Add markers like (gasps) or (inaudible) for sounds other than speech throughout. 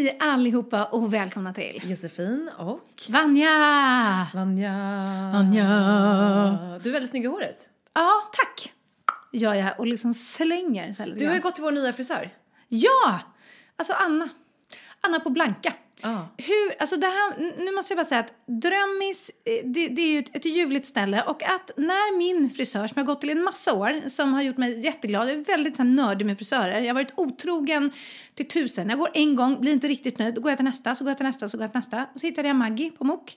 Hej allihopa och välkomna till Josefin och Vanja! Vanja. Vanja. Du är väldigt snygg i håret. Ja, tack! Gör jag och liksom slänger så här lite Du har ju gått till vår nya frisör. Ja! Alltså Anna. Anna på Blanka. Ah. Hur, alltså det här, nu måste jag bara säga att Drömmis, eh, det, det är ju ett, ett ljuvligt ställe och att när min frisör som jag har gått till i en massa år, som har gjort mig jätteglad, jag är väldigt så här, nördig med frisörer, jag har varit otrogen till tusen. Jag går en gång, blir inte riktigt nöjd, då går jag till nästa, så går jag till nästa, så går jag till nästa. Och så hittade jag Maggie på Mok.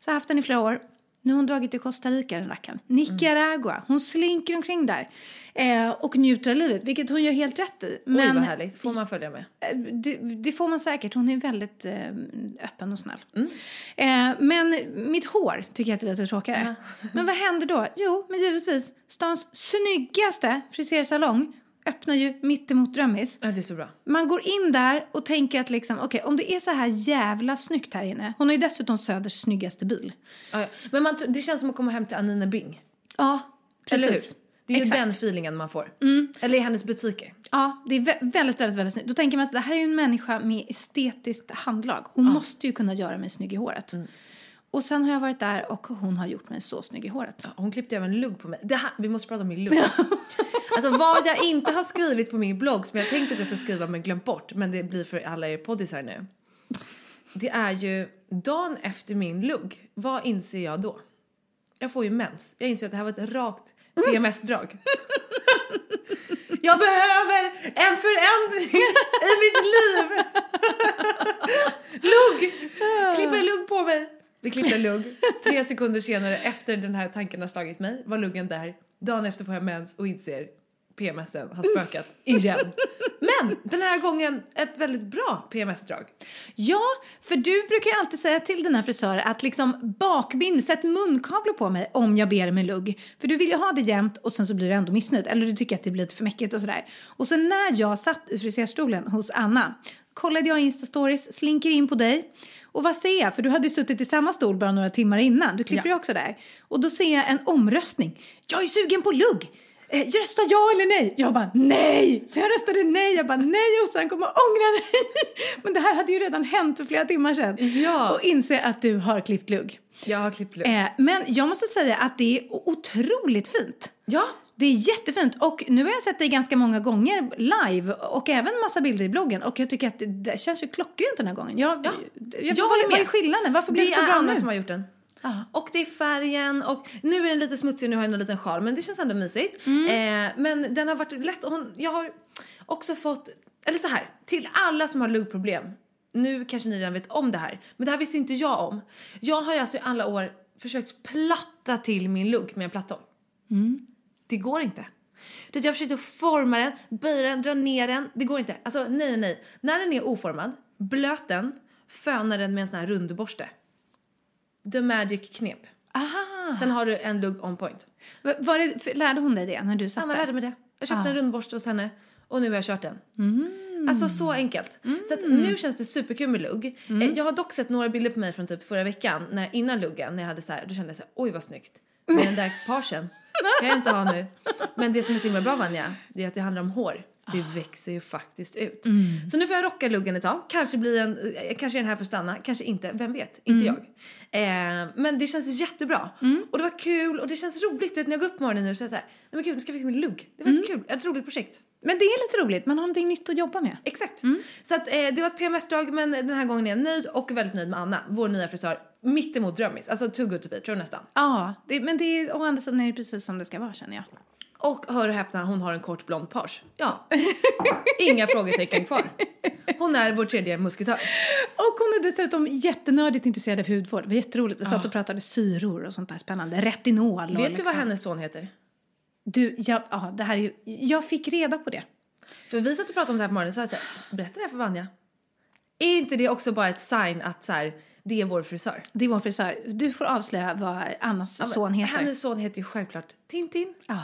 Så har jag haft den i flera år. Nu har hon dragit till Costa Rica den rackaren. Nicaragua. Hon slinker omkring där. Eh, och njuter av livet, vilket hon gör helt rätt i. Oj vad härligt. Får man följa med? Eh, Det, det får man säkert. Hon är väldigt eh, öppen och snäll. Eh, men mitt hår tycker jag är lite tråkigare. Men vad händer då? Jo, men givetvis stans snyggaste frisersalong öppnar ju mittemot Drömmis. Ja, det är så bra. Man går in där och tänker att liksom, okej, om det är så här jävla snyggt här inne. Hon har ju dessutom Söders snyggaste bil. Ja, ja. Men man, det känns som att komma hem till Anina Bing. Ja, Eller hur? precis. Det är ju Exakt. Mm. den feelingen man får. Eller i hennes butiker. Ja, det är vä- väldigt, väldigt, väldigt snyggt. Då tänker man att det här är ju en människa med estetiskt handlag. Hon måste ju kunna göra mig snygg i håret. Mm. Och sen har jag varit där och hon har gjort mig så snygg i håret. Ja, Hon klippte även lugg på mig. Det här, vi måste prata om min lugg. (laughs) alltså vad jag inte har skrivit på min blogg som jag tänkte att jag ska skriva men glömt bort. Men det blir för alla er poddisar nu. Det är ju dagen efter min lugg. Vad inser jag då? Jag får ju mens. Jag inser att det här var ett rakt PMS-drag. jag behöver en förändring i mitt liv! lugg! Klipper lugg på mig. Vi klippte lugg. Tre sekunder senare efter den här tanken har slagit mig var luggen där. Dagen efter får jag mens och inser PMSen har spökat igen. Men den här gången ett väldigt bra PMS-drag. Ja, för du brukar ju alltid säga till dina frisörer att liksom bakbind, sätt munkavle på mig om jag ber med lugg. För du vill ju ha det jämnt och sen så blir du ändå missnöjd. Eller du tycker att det blir lite för mäckigt och sådär. Och sen när jag satt i friserstolen hos Anna kollade jag Insta-stories, slinker in på dig. Och vad ser jag? För du hade ju suttit i samma stol bara några timmar innan. Du klipper ju också där. Och då ser jag en omröstning. Jag är sugen på lugg! Eh, rösta ja eller nej? Jag bara nej! Så jag röstade nej. Jag bara nej sen kommer jag ångra nej. (laughs) Men det här hade ju redan hänt för flera timmar sedan. Ja. Och inser att du har klippt lugg. Jag har klippt lugg. Eh, men jag måste säga att det är otroligt fint. Ja, Det är jättefint och nu har jag sett dig ganska många gånger live och även massa bilder i bloggen och jag tycker att det, det känns ju klockrent den här gången. Jag, Ja. jag, Jag vad, håller vad är med. skillnaden? Varför blev det det så är bra Anna nu? som har gjort den. Och det är färgen och nu är den lite smutsig och nu har jag en liten sjal men det känns ändå mysigt. Mm. Eh, men den har varit lätt och hon, jag har också fått, eller så här, till alla som har luggproblem. Nu kanske ni redan vet om det här, men det här visste inte jag om. Jag har ju alltså i alla år försökt platta till min lugg med en plattång. Det går inte. Det jag har försökt att forma den, böja den, dra ner den. Det går inte. Alltså nej, nej, nej. När den är oformad, blöt den, föna den med en sån här rundborste. The magic knep. Aha. Sen har du en lugg on point. Va- Var det, lärde hon dig det när du satt Anna där? lärde mig det. Jag köpte Ah. en rundborste hos henne och nu har jag kört den. Mm. Alltså så enkelt. Så att nu känns det superkul med lugg. Mm. Eh, Jag har dock sett några bilder på mig från typ förra veckan när, innan luggen när jag hade så här, då kände jag så här, oj vad snyggt. med den där (laughs) parsen. kan jag inte ha nu. Men det som är så himla bra Vanja, det är att det handlar om hår. Det Ah. växer ju faktiskt ut. Mm. Så nu får jag rocka luggen ett tag. Kanske blir en, eh, kanske är den här för att stanna, kanske inte. Vem vet? Inte Mm. jag. Eh, men det känns jättebra. Och det var kul och det känns roligt. Vet, När jag går upp på morgonen nu så är jag så här, nej men gud, nu ska jag fixa min lugg. Det var Mm. så kul. Ett roligt projekt. Men det är lite roligt, man har någonting nytt att jobba med. Exakt. Mm. Så att, eh, det var ett PMS-drag men den här gången är jag nöjd och väldigt nöjd med Anna, vår nya frisör. Mittemot drömmis. Alltså too good to be, tror jag nästan. Ja, det, men det är, å andra sidan är det precis som det ska vara känner jag. Och hör och häpna, hon har en kort blond page. Ja. Inga frågetecken kvar. Hon är vår tredje musketör. Och hon är dessutom jättenördigt intresserad av hudvård. Det var jätteroligt. Vi satt och pratade syror och sånt där spännande. Retinol och Vet du liksom. vad hennes son heter? Du, ja, ja, det här är ju... Jag fick reda på det. För vi satt och pratade om det här på morgonen så jag så här, berätta det här för Vanja. Är inte det också bara ett sign att så här, det är vår frisör? Det är vår frisör. Du får avslöja vad Annas son heter. Hennes son heter ju självklart Tintin. Ja.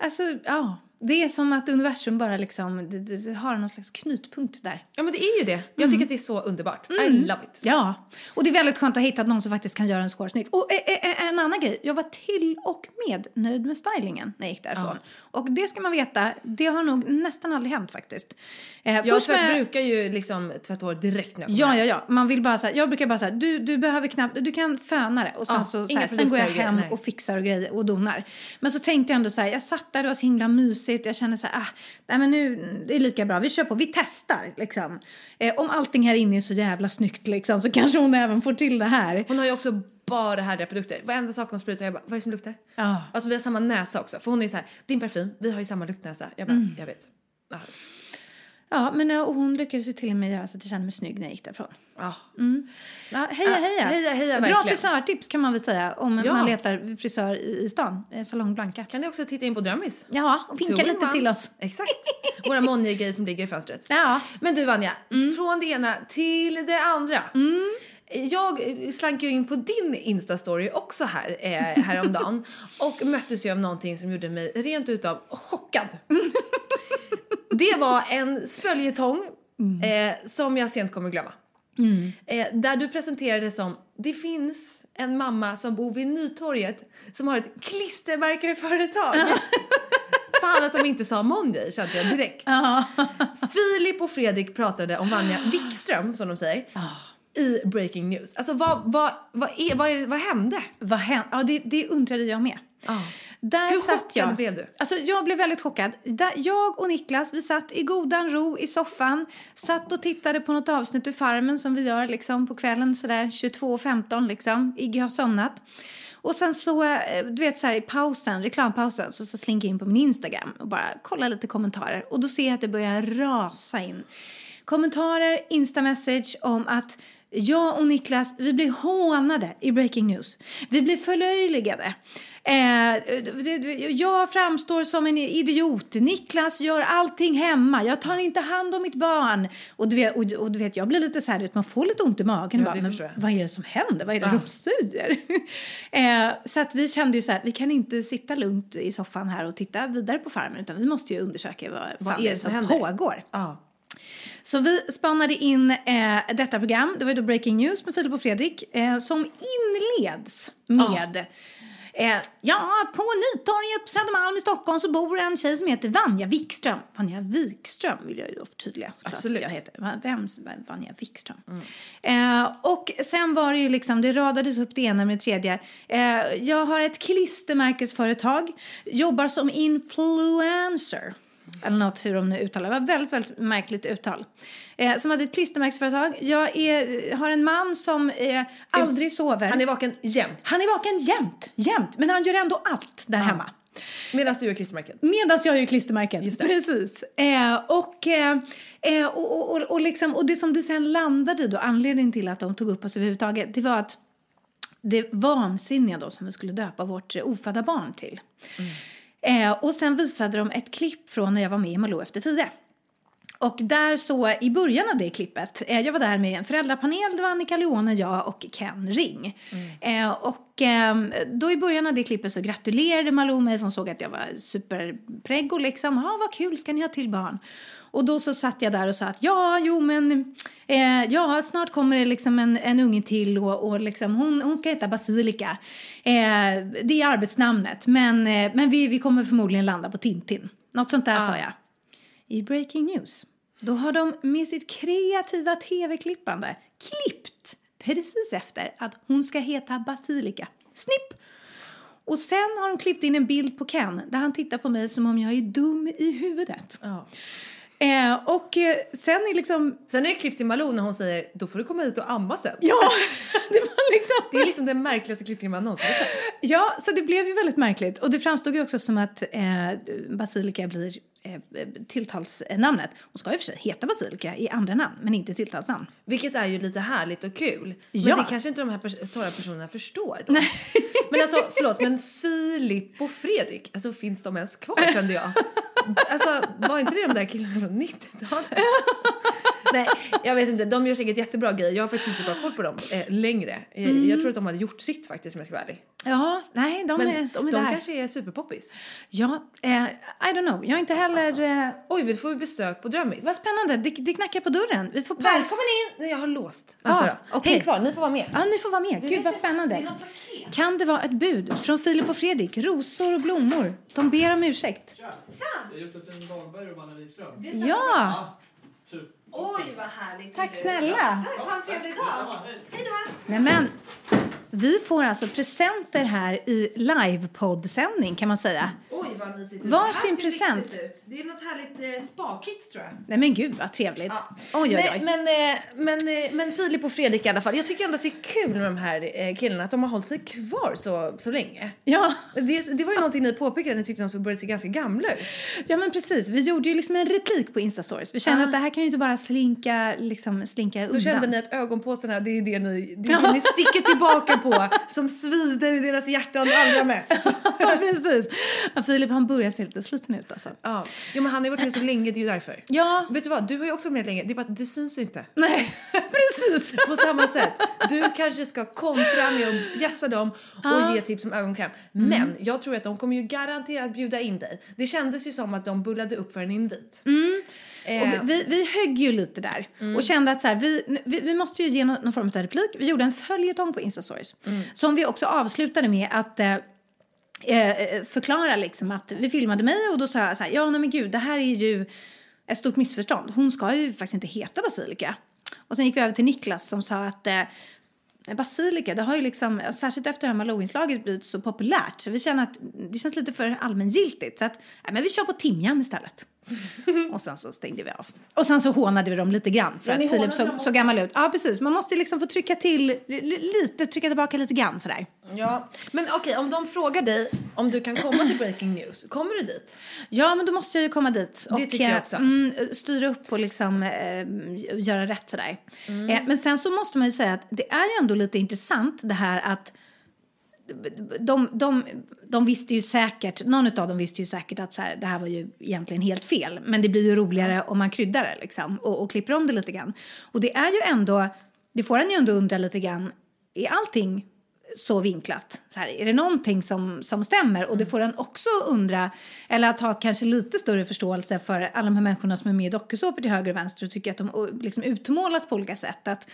Alltså, ja. Det är som att universum bara liksom det, det har någon slags knutpunkt där. Ja men det är ju det. Jag Mm. tycker att det är så underbart. I love it. Ja, och det är väldigt skönt att hitta någon som faktiskt kan göra en hår snygg. Och eh, eh, en annan grej, jag var till och med nöjd med stylingen när jag gick därifrån. Och det ska man veta, det har nog nästan aldrig hänt faktiskt. Eh, Jag först tvätt, jag- brukar ju liksom tvätta hår direkt när jag kommer Ja, ja, ja. Man vill bara så här, jag brukar bara säga, du, du behöver knappt, du kan föna det och sen, Ja, så, så här, sen går jag och hem grejer, nej. och fixar och grejer och donar. Men så tänkte jag ändå så här, jag satt där, det var så himla mysigt, jag kände så här, ah, nej men nu, det är lika bra, vi kör på, vi testar liksom. Eh, om allting här inne är så jävla snyggt liksom så kanske hon även får till det här. Hon har ju också bara härliga produkter. Varenda sak hon sprutar, jag bara, vad är det som luktar? Ja. Alltså vi har samma näsa också. För hon är ju så här, din parfym, vi har ju samma luktnäsa. Jag bara, Mm. jag vet. Ah, Ja, men eh, och hon lyckades ju till och med göra så att jag kände mig snygg när jag gick därifrån. Ja, heja, Ja, heja! heja, heja, Bra verkligen. frisörtips kan man väl säga om Ja. man letar frisör i, i stan, eh, Salong Blanca. Kan ni också titta in på Drömmis? Ja, och vinka lite one. till oss. Exakt. Våra Monnier-grejer som ligger i fönstret. Ja. Men du Vanja, Mm. från det ena till det andra. Jag slank ju in på din Insta-story också här eh, häromdagen (laughs) och möttes ju av någonting som gjorde mig rent utav chockad. (laughs) det var en följetong eh, som jag sent kommer glömma. Eh, där du presenterade som det finns en mamma som bor vid Nytorget som har ett klistermärkeföretag. (laughs) Fan att de inte sa Monday kände jag direkt. Filip och Fredrik pratade om Vanja Wikström som de säger. I Breaking News. Alltså vad, vad, vad, är, vad, är, vad hände? Vad hände? Ja, det, det undrade jag med. Där Hur satt chockad jag. blev du? Alltså, jag blev väldigt chockad. Där, jag och Niklas, vi satt i godan ro i soffan. Satt och tittade på något avsnitt ur Farmen som vi gör liksom, på kvällen sådär 22.15 liksom. Iggy har somnat. Och sen så, eh, du vet så här i pausen, reklampausen, så, så slinker jag in på min Instagram och bara kollar lite kommentarer. Och då ser jag att det börjar rasa in. Kommentarer, Insta-message om att jag och Niklas, vi blir hånade i Breaking News. Vi blir förlöjligade. Eh, jag framstår som en idiot. Niklas gör allting hemma. Jag tar inte hand om mitt barn. Och du vet, och, och du vet jag blir lite så här, man får lite ont i magen. Ja, bara, men vad är det som händer? Vad är det Ja. de säger? (laughs) eh, så att vi kände ju så här, vi kan inte sitta lugnt i soffan här och titta vidare på farmen. Utan vi måste ju undersöka vad, Vad fan är det som händer? pågår. Ja. Så vi spanade in eh, detta program, det var ju då Breaking News med Filip och Fredrik, eh, som inleds med Eh, ja, på Nytorget på Södermalm i Stockholm så bor en tjej som heter Vanja Wikström. Vanja Wikström vill jag ju då förtydliga. Absolut. Jag heter. Vem? Vanja Wikström. Eh, och sen var det ju liksom, det radades upp det ena med det tredje. Eh, jag har ett klistermärkesföretag, jobbar som influencer. Eller något hur de nu uttalar det. var väldigt, väldigt märkligt uttal. Eh, som hade ett klistermärkesföretag. Jag är, har en man som eh, aldrig sover. Han är vaken jämt. Han är vaken jämt, jämt. Men han gör ändå allt där hemma. Medan du gör klistermärken. Medan jag gör klistermärken. Precis. Eh, och, eh, eh, och, och, och, och, liksom, och det som det sen landade i då, anledningen till att de tog upp oss överhuvudtaget, det var att det vansinniga då som vi skulle döpa vårt eh, ofödda barn till. Eh, och sen visade de ett klipp från när jag var med i Malou efter tio. Och där så i början av det klippet, eh, jag var där med en föräldrapanel, det var Annika Leone, jag och Ken Ring. Eh, och eh, då i början av det klippet så gratulerade Malou mig för hon såg att jag var superpreggo liksom. Ja, vad kul, ska ni ha till barn? Och då så satt jag där och sa att ja, jo men eh, ja, snart kommer det liksom en, en unge till och, och liksom, hon, hon ska heta Basilika. Eh, det är arbetsnamnet, men, eh, men vi, vi kommer förmodligen landa på Tintin. Något sånt där sa jag. I Breaking News, då har de med sitt kreativa tv-klippande klippt precis efter att hon ska heta Basilika. Snipp! Och sen har de klippt in en bild på Ken där han tittar på mig som om jag är dum i huvudet. Ja. Eh, och eh, sen är liksom... Sen är det klipp till Malou när hon säger då får du komma hit och amma sen. Ja, (laughs) det var liksom... Det är liksom den märkligaste klippningen man någonsin sett. Ja, så det blev ju väldigt märkligt. Och det framstod ju också som att eh, Basilika blir tilltalsnamnet. Hon ska ju för sig heta Basilika i andra namn, men inte tilltalsnamn. Vilket är ju lite härligt och kul. Ja. Men det kanske inte de här pers- torra personerna förstår då. Men alltså förlåt, men Filip och Fredrik, alltså finns de ens kvar kände jag? Alltså var inte det de där killarna från 90-talet? Nej, jag vet inte. De gör säkert jättebra grejer. Jag har faktiskt inte så bra koll på dem eh, längre. Eh, Jag tror att de hade gjort sitt faktiskt om jag ska vara ärlig. Ja, nej, de Men är, de är de där. kanske är superpoppis. Ja, eh, I don't know. Jag har inte heller... Eh, Oj, vi får besök på Drömmis. vad spännande, det, det knackar på dörren. Vi får paus. Välkommen in! Nej, jag har låst. Vänta Ja, då. okej. Häng kvar, ni får vara med. Ja, ni får vara med. Gud vad spännande. Kan det vara ett bud från Filip och Fredrik? Rosor och blommor. De ber om ursäkt. Det är Josefin Dahlberg och Anna Wikström. Ja, Typ. Oj, vad härligt. tack snälla. Tack, ha en trevlig dag. Hej då. Nej men, vi får alltså presenter här i livepoddsändning kan man säga. Oj, vad mysigt. Varsin present. ut. Det är något härligt eh, spa-kit tror jag. Nej men gud vad trevligt. Oj, oj, Nej, oj. men, eh, men, eh, men Filip och Fredrik i alla fall. Jag tycker ändå att det är kul med de här eh, killarna, att de har hållit sig kvar så, så länge. Ja. Det, det var ju någonting ni påpekade, ni tyckte de så började se ganska gamla ut. ja men precis, vi gjorde ju liksom en replik på Instastories. Vi kände Ah. att det här kan ju inte bara slinka, liksom slinka undan. Då kände ni att ögonpåsarna, det är det ni, det är det ni sticker tillbaka på som svider i deras hjärtan allra mest. (laughs) ja precis. Ja, Filip han börjar se lite sliten ut alltså. Ja, jo, men han har varit med så länge, det är ju därför. Ja, Vet du vad, du har ju också varit med länge, det är bara att det syns inte. nej (laughs) precis. På samma sätt. Du kanske ska kontra med att gästa dem och ge tips om ögonkräm. Men jag tror att de kommer ju garanterat bjuda in dig. Det kändes ju som att de bullade upp för en invit. Eh, vi, vi, högg ju lite där och kände att så här, vi, vi, vi måste ju ge någon, någon form av replik. Vi gjorde en följetong på Instastories som vi också avslutade med att eh, eh, förklara liksom att vi filmade mig och då sa jag så här, ja nej men gud det här är ju ett stort missförstånd. Hon ska ju faktiskt inte heta Basilika. Och sen gick vi över till Niklas som sa att eh, Basilika, det har ju liksom, särskilt efter det här Malou-inslaget blivit så populärt så vi känner att det känns lite för allmängiltigt så att, nej men vi kör på timjan istället. (laughs) och sen så stängde vi av. Och sen så hånade vi dem lite grann för Ja, att Filip såg så gammal ut. Ja precis, man måste liksom få trycka till li- li- lite, trycka tillbaka lite grann sådär. Ja, men okej om de frågar dig om du kan komma till Breaking News, kommer du dit? Ja men då måste jag ju komma dit och tycker jag eh, också. Mm, styra upp och liksom eh, göra rätt sådär. Mm. Eh, men sen så måste man ju säga att det är ju ändå lite intressant det här att de, de, de visste ju säkert, någon av dem visste ju säkert att så här, det här var ju egentligen helt fel. Men det blir ju roligare om man kryddar det liksom och, och klipper om det lite grann. Och det är ju ändå, det får en ju ändå undra lite grann, är allting så vinklat? Så här, är det någonting som, som stämmer? Och det får en också undra, eller att ha kanske lite större förståelse för alla de här människorna som är med i dokusåpor till höger och vänster och tycker att de liksom utmålas på olika sätt. Att,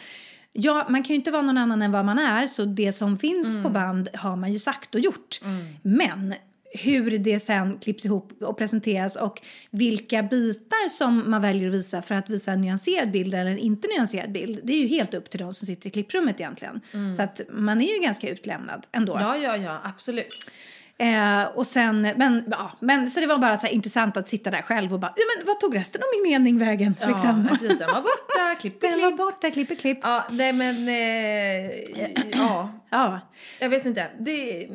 ja, man kan ju inte vara någon annan än vad man är, så det som finns på band har man ju sagt och gjort. Men hur det sen klipps ihop och presenteras och vilka bitar som man väljer att visa för att visa en nyanserad bild eller en inte nyanserad bild. Det är ju helt upp till de som sitter i klipprummet egentligen. Så att man är ju ganska utlämnad ändå. Ja, ja, ja, absolut. Eh, och sen, men, ja, men så det var bara så intressant att sitta där själv och bara, ja men vad tog resten av min mening vägen? Ja, liksom. precis, den var borta, (laughs) klipp, Den var klipp. borta, klipp, klipp. Ja. Nej men, eh, ja, ja. jag vet inte. Det,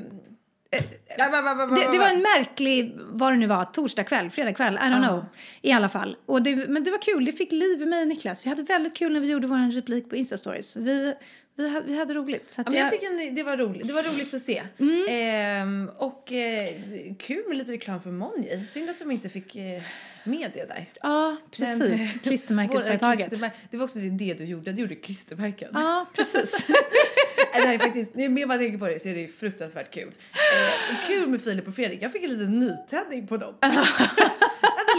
Det, det var en märklig, vad det nu var, torsdagkväll, fredagkväll, I don't know. I alla fall. Och det, men det var kul, det fick liv i mig och Niklas. Vi hade väldigt kul när vi gjorde vår replik på Instastories. Vi, vi, hade, vi hade roligt. Så Ja, men jag jag- tycker det var roligt, det var roligt att se. Mm. Ehm, och eh, kul med lite reklam för Monji. Synd att de inte fick eh, med det där. Ja, precis. Men, (laughs) Klistermärkesföretaget. klistermär- Det var också det du gjorde, du gjorde klistermärken. Ja, precis. (laughs) det här är faktiskt, när jag bara tänker på det så är det fruktansvärt kul. Eh, och kul med Filip och Fredrik, jag fick en liten nytändning på dem. (laughs)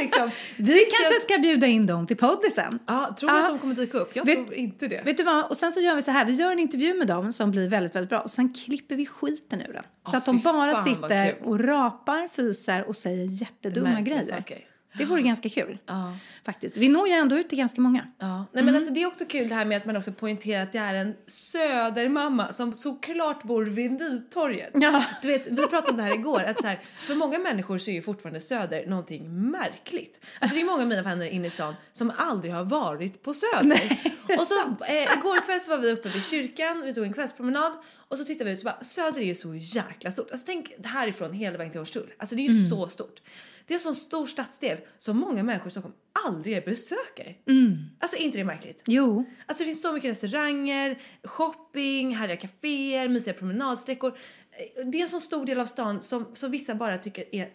Liksom, Vi sist kanske jag- ska bjuda in dem till poddisen. Ja, tror du Ja. att de kommer dyka upp? Jag Vet- tror inte det. Vet du vad? Och sen så gör vi så här, vi gör en intervju med dem som blir väldigt, väldigt bra. Och sen klipper vi skiten ur den. Så Ja, att de bara fan, sitter och rapar, fisar och säger jättedumma grejer. saker. Det vore ganska kul. Ja. Faktiskt. Vi når ju ändå ut till ganska många. Ja. Nej, Mm. men alltså, det är också kul det här med att man också poängterar att det är en södermamma som såklart bor vid Nytorget. Ja. Du vet, vi pratade om det här igår, att så här, för många människor så är ju fortfarande Söder någonting märkligt. Alltså det är många av mina vänner inne i stan som aldrig har varit på Söder. Och så eh, igår kväll så var vi uppe vid kyrkan, vi tog en kvällspromenad och så tittade vi ut så bara Söder är ju så jäkla stort. Alltså tänk härifrån hela vägen till Hornstull. Alltså det är ju Mm. så stort. Det är en sån stor stadsdel som många människor i Stockholm aldrig besöker. Alltså är inte det märkligt? Jo. Alltså det finns så mycket restauranger, shopping, härliga kaféer, mysiga promenadsträckor. Eh, Det är en så stor del av stan som, som vissa bara tycker är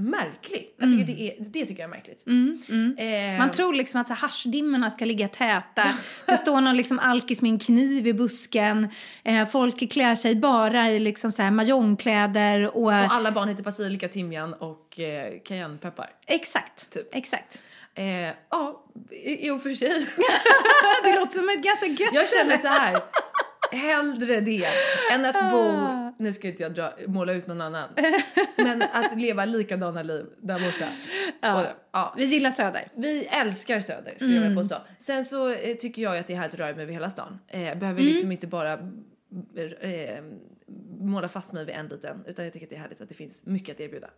märklig. Jag tycker det, är, det tycker jag är märkligt. Eh, Man tror liksom att så haschdimmorna ska ligga täta. Det står någon liksom alkis med en kniv i busken. Eh, folk klär sig bara i liksom så här majongkläder och... och alla barn heter basilika, timjan och eh, cayennepeppar. Exakt. Typ. Exakt. Eh, ja, i, i och för sig. (laughs) Det låter som ett ganska gött Jag känner så här. Hellre det än att bo, Ah. nu ska inte jag dra, måla ut någon annan, men att leva likadana liv där borta. Ja. Och, ja. Vi gillar Söder. Vi älskar Söder skulle jag vilja påstå. Sen så eh, tycker jag att det är härligt att röra mig över hela stan. Eh, behöver liksom inte bara eh, måla fast mig vid en liten utan jag tycker att det är härligt att det finns mycket att erbjuda.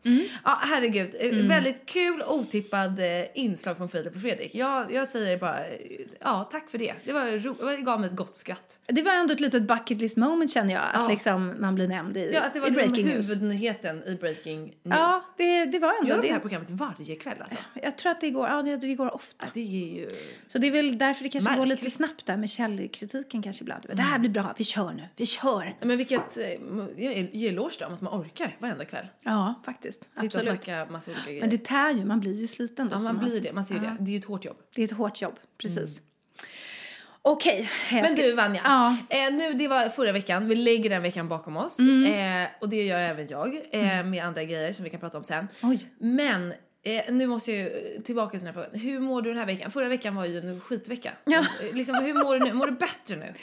Ja herregud, eh, väldigt kul otippad eh, inslag från Filip och Fredrik. Jag, jag säger bara eh, ja tack för det. Det var ro- det gav mig ett gott skratt. Det var ändå ett litet bucket list moment känner jag. Att Ja. liksom man blir nämnd i, Ja att det var i liksom breaking news. huvudnyheten i breaking news. Ja, det, det var ändå Gör de det. det här programmet varje kväll alltså? Jag tror att det går, ja, det, det går ofta. Ja, det är ju... Så det är väl därför det kanske går lite Märkligt. snabbt där med källkritiken kanske ibland. Det här blir bra, vi kör nu, vi kör. Men vilket, eh, jag ger eloge om att man orkar varenda kväll. Ja, faktiskt. Sitta och Absolut. snacka massa olika grejer. Men det tär ju, man blir ju sliten då. ja, man blir det. Man ser ju ja, det. Det är ju ett hårt jobb. Det är ett hårt jobb, precis. Okej. jag Men du Vanja, Ja. eh, nu, det var förra veckan. Vi lägger den veckan bakom oss. Mm. Eh, och det gör även jag eh, med andra grejer som vi kan prata om sen. Oj. Men eh, nu måste jag ju eh, tillbaka till den här frågan. Hur mår du den här veckan? Förra veckan var ju en skitvecka. (laughs) Ja. Eh, Liksom, hur mår du nu? Mår du bättre nu?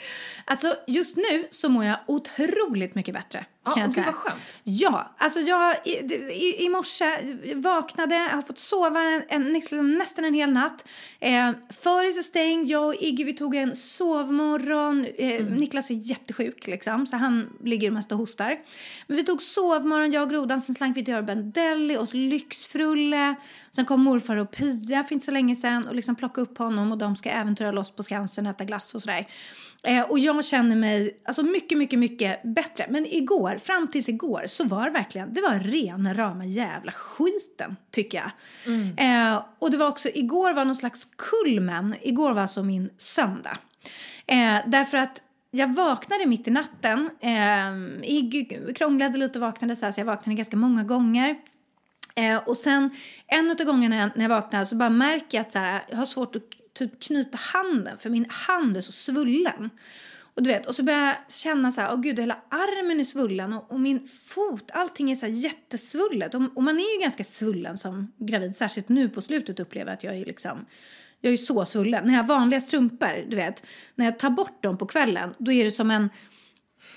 Alltså just nu så mår jag otroligt mycket bättre. Ja, kan jag och gud säga. vad skönt. Ja, alltså jag i, i, i morse vaknade, har fått sova en, en, liksom nästan en hel natt. Eh, Föris är stängd, jag och Iggy vi tog en sovmorgon. Eh, Mm. Niklas är jättesjuk liksom, så han ligger mest och hostar. Men vi tog sovmorgon, jag och grodan, sen slank vi till Urban Deli, åt lyxfrulle. Sen kom morfar och Pia för inte så länge sedan och liksom plockade upp honom och de ska äventyra loss på Skansen, äta glass och sådär. Eh, och jag känner mig alltså mycket, mycket, mycket bättre. Men igår, fram tills igår, så var det verkligen, det var rena rama jävla skiten, tycker jag. Eh, och det var också, igår var någon slags kulmen, igår var alltså min söndag. Eh, därför att jag vaknade mitt i natten, eh, krånglade lite och vaknade så här, så jag vaknade ganska många gånger. Eh, och sen en av gångerna när jag, när jag vaknar så bara märker jag att så här, jag har svårt att typ knyta handen för min hand är så svullen. Och du vet, och så börjar jag känna så här, oh gud, hela armen är svullen och, och min fot, allting är så här jättesvullet. Och, och man är ju ganska svullen som gravid, särskilt nu på slutet upplever jag att jag är liksom jag är så svullen. När jag har vanliga strumpor, du vet, när jag tar bort dem på kvällen, då är det som en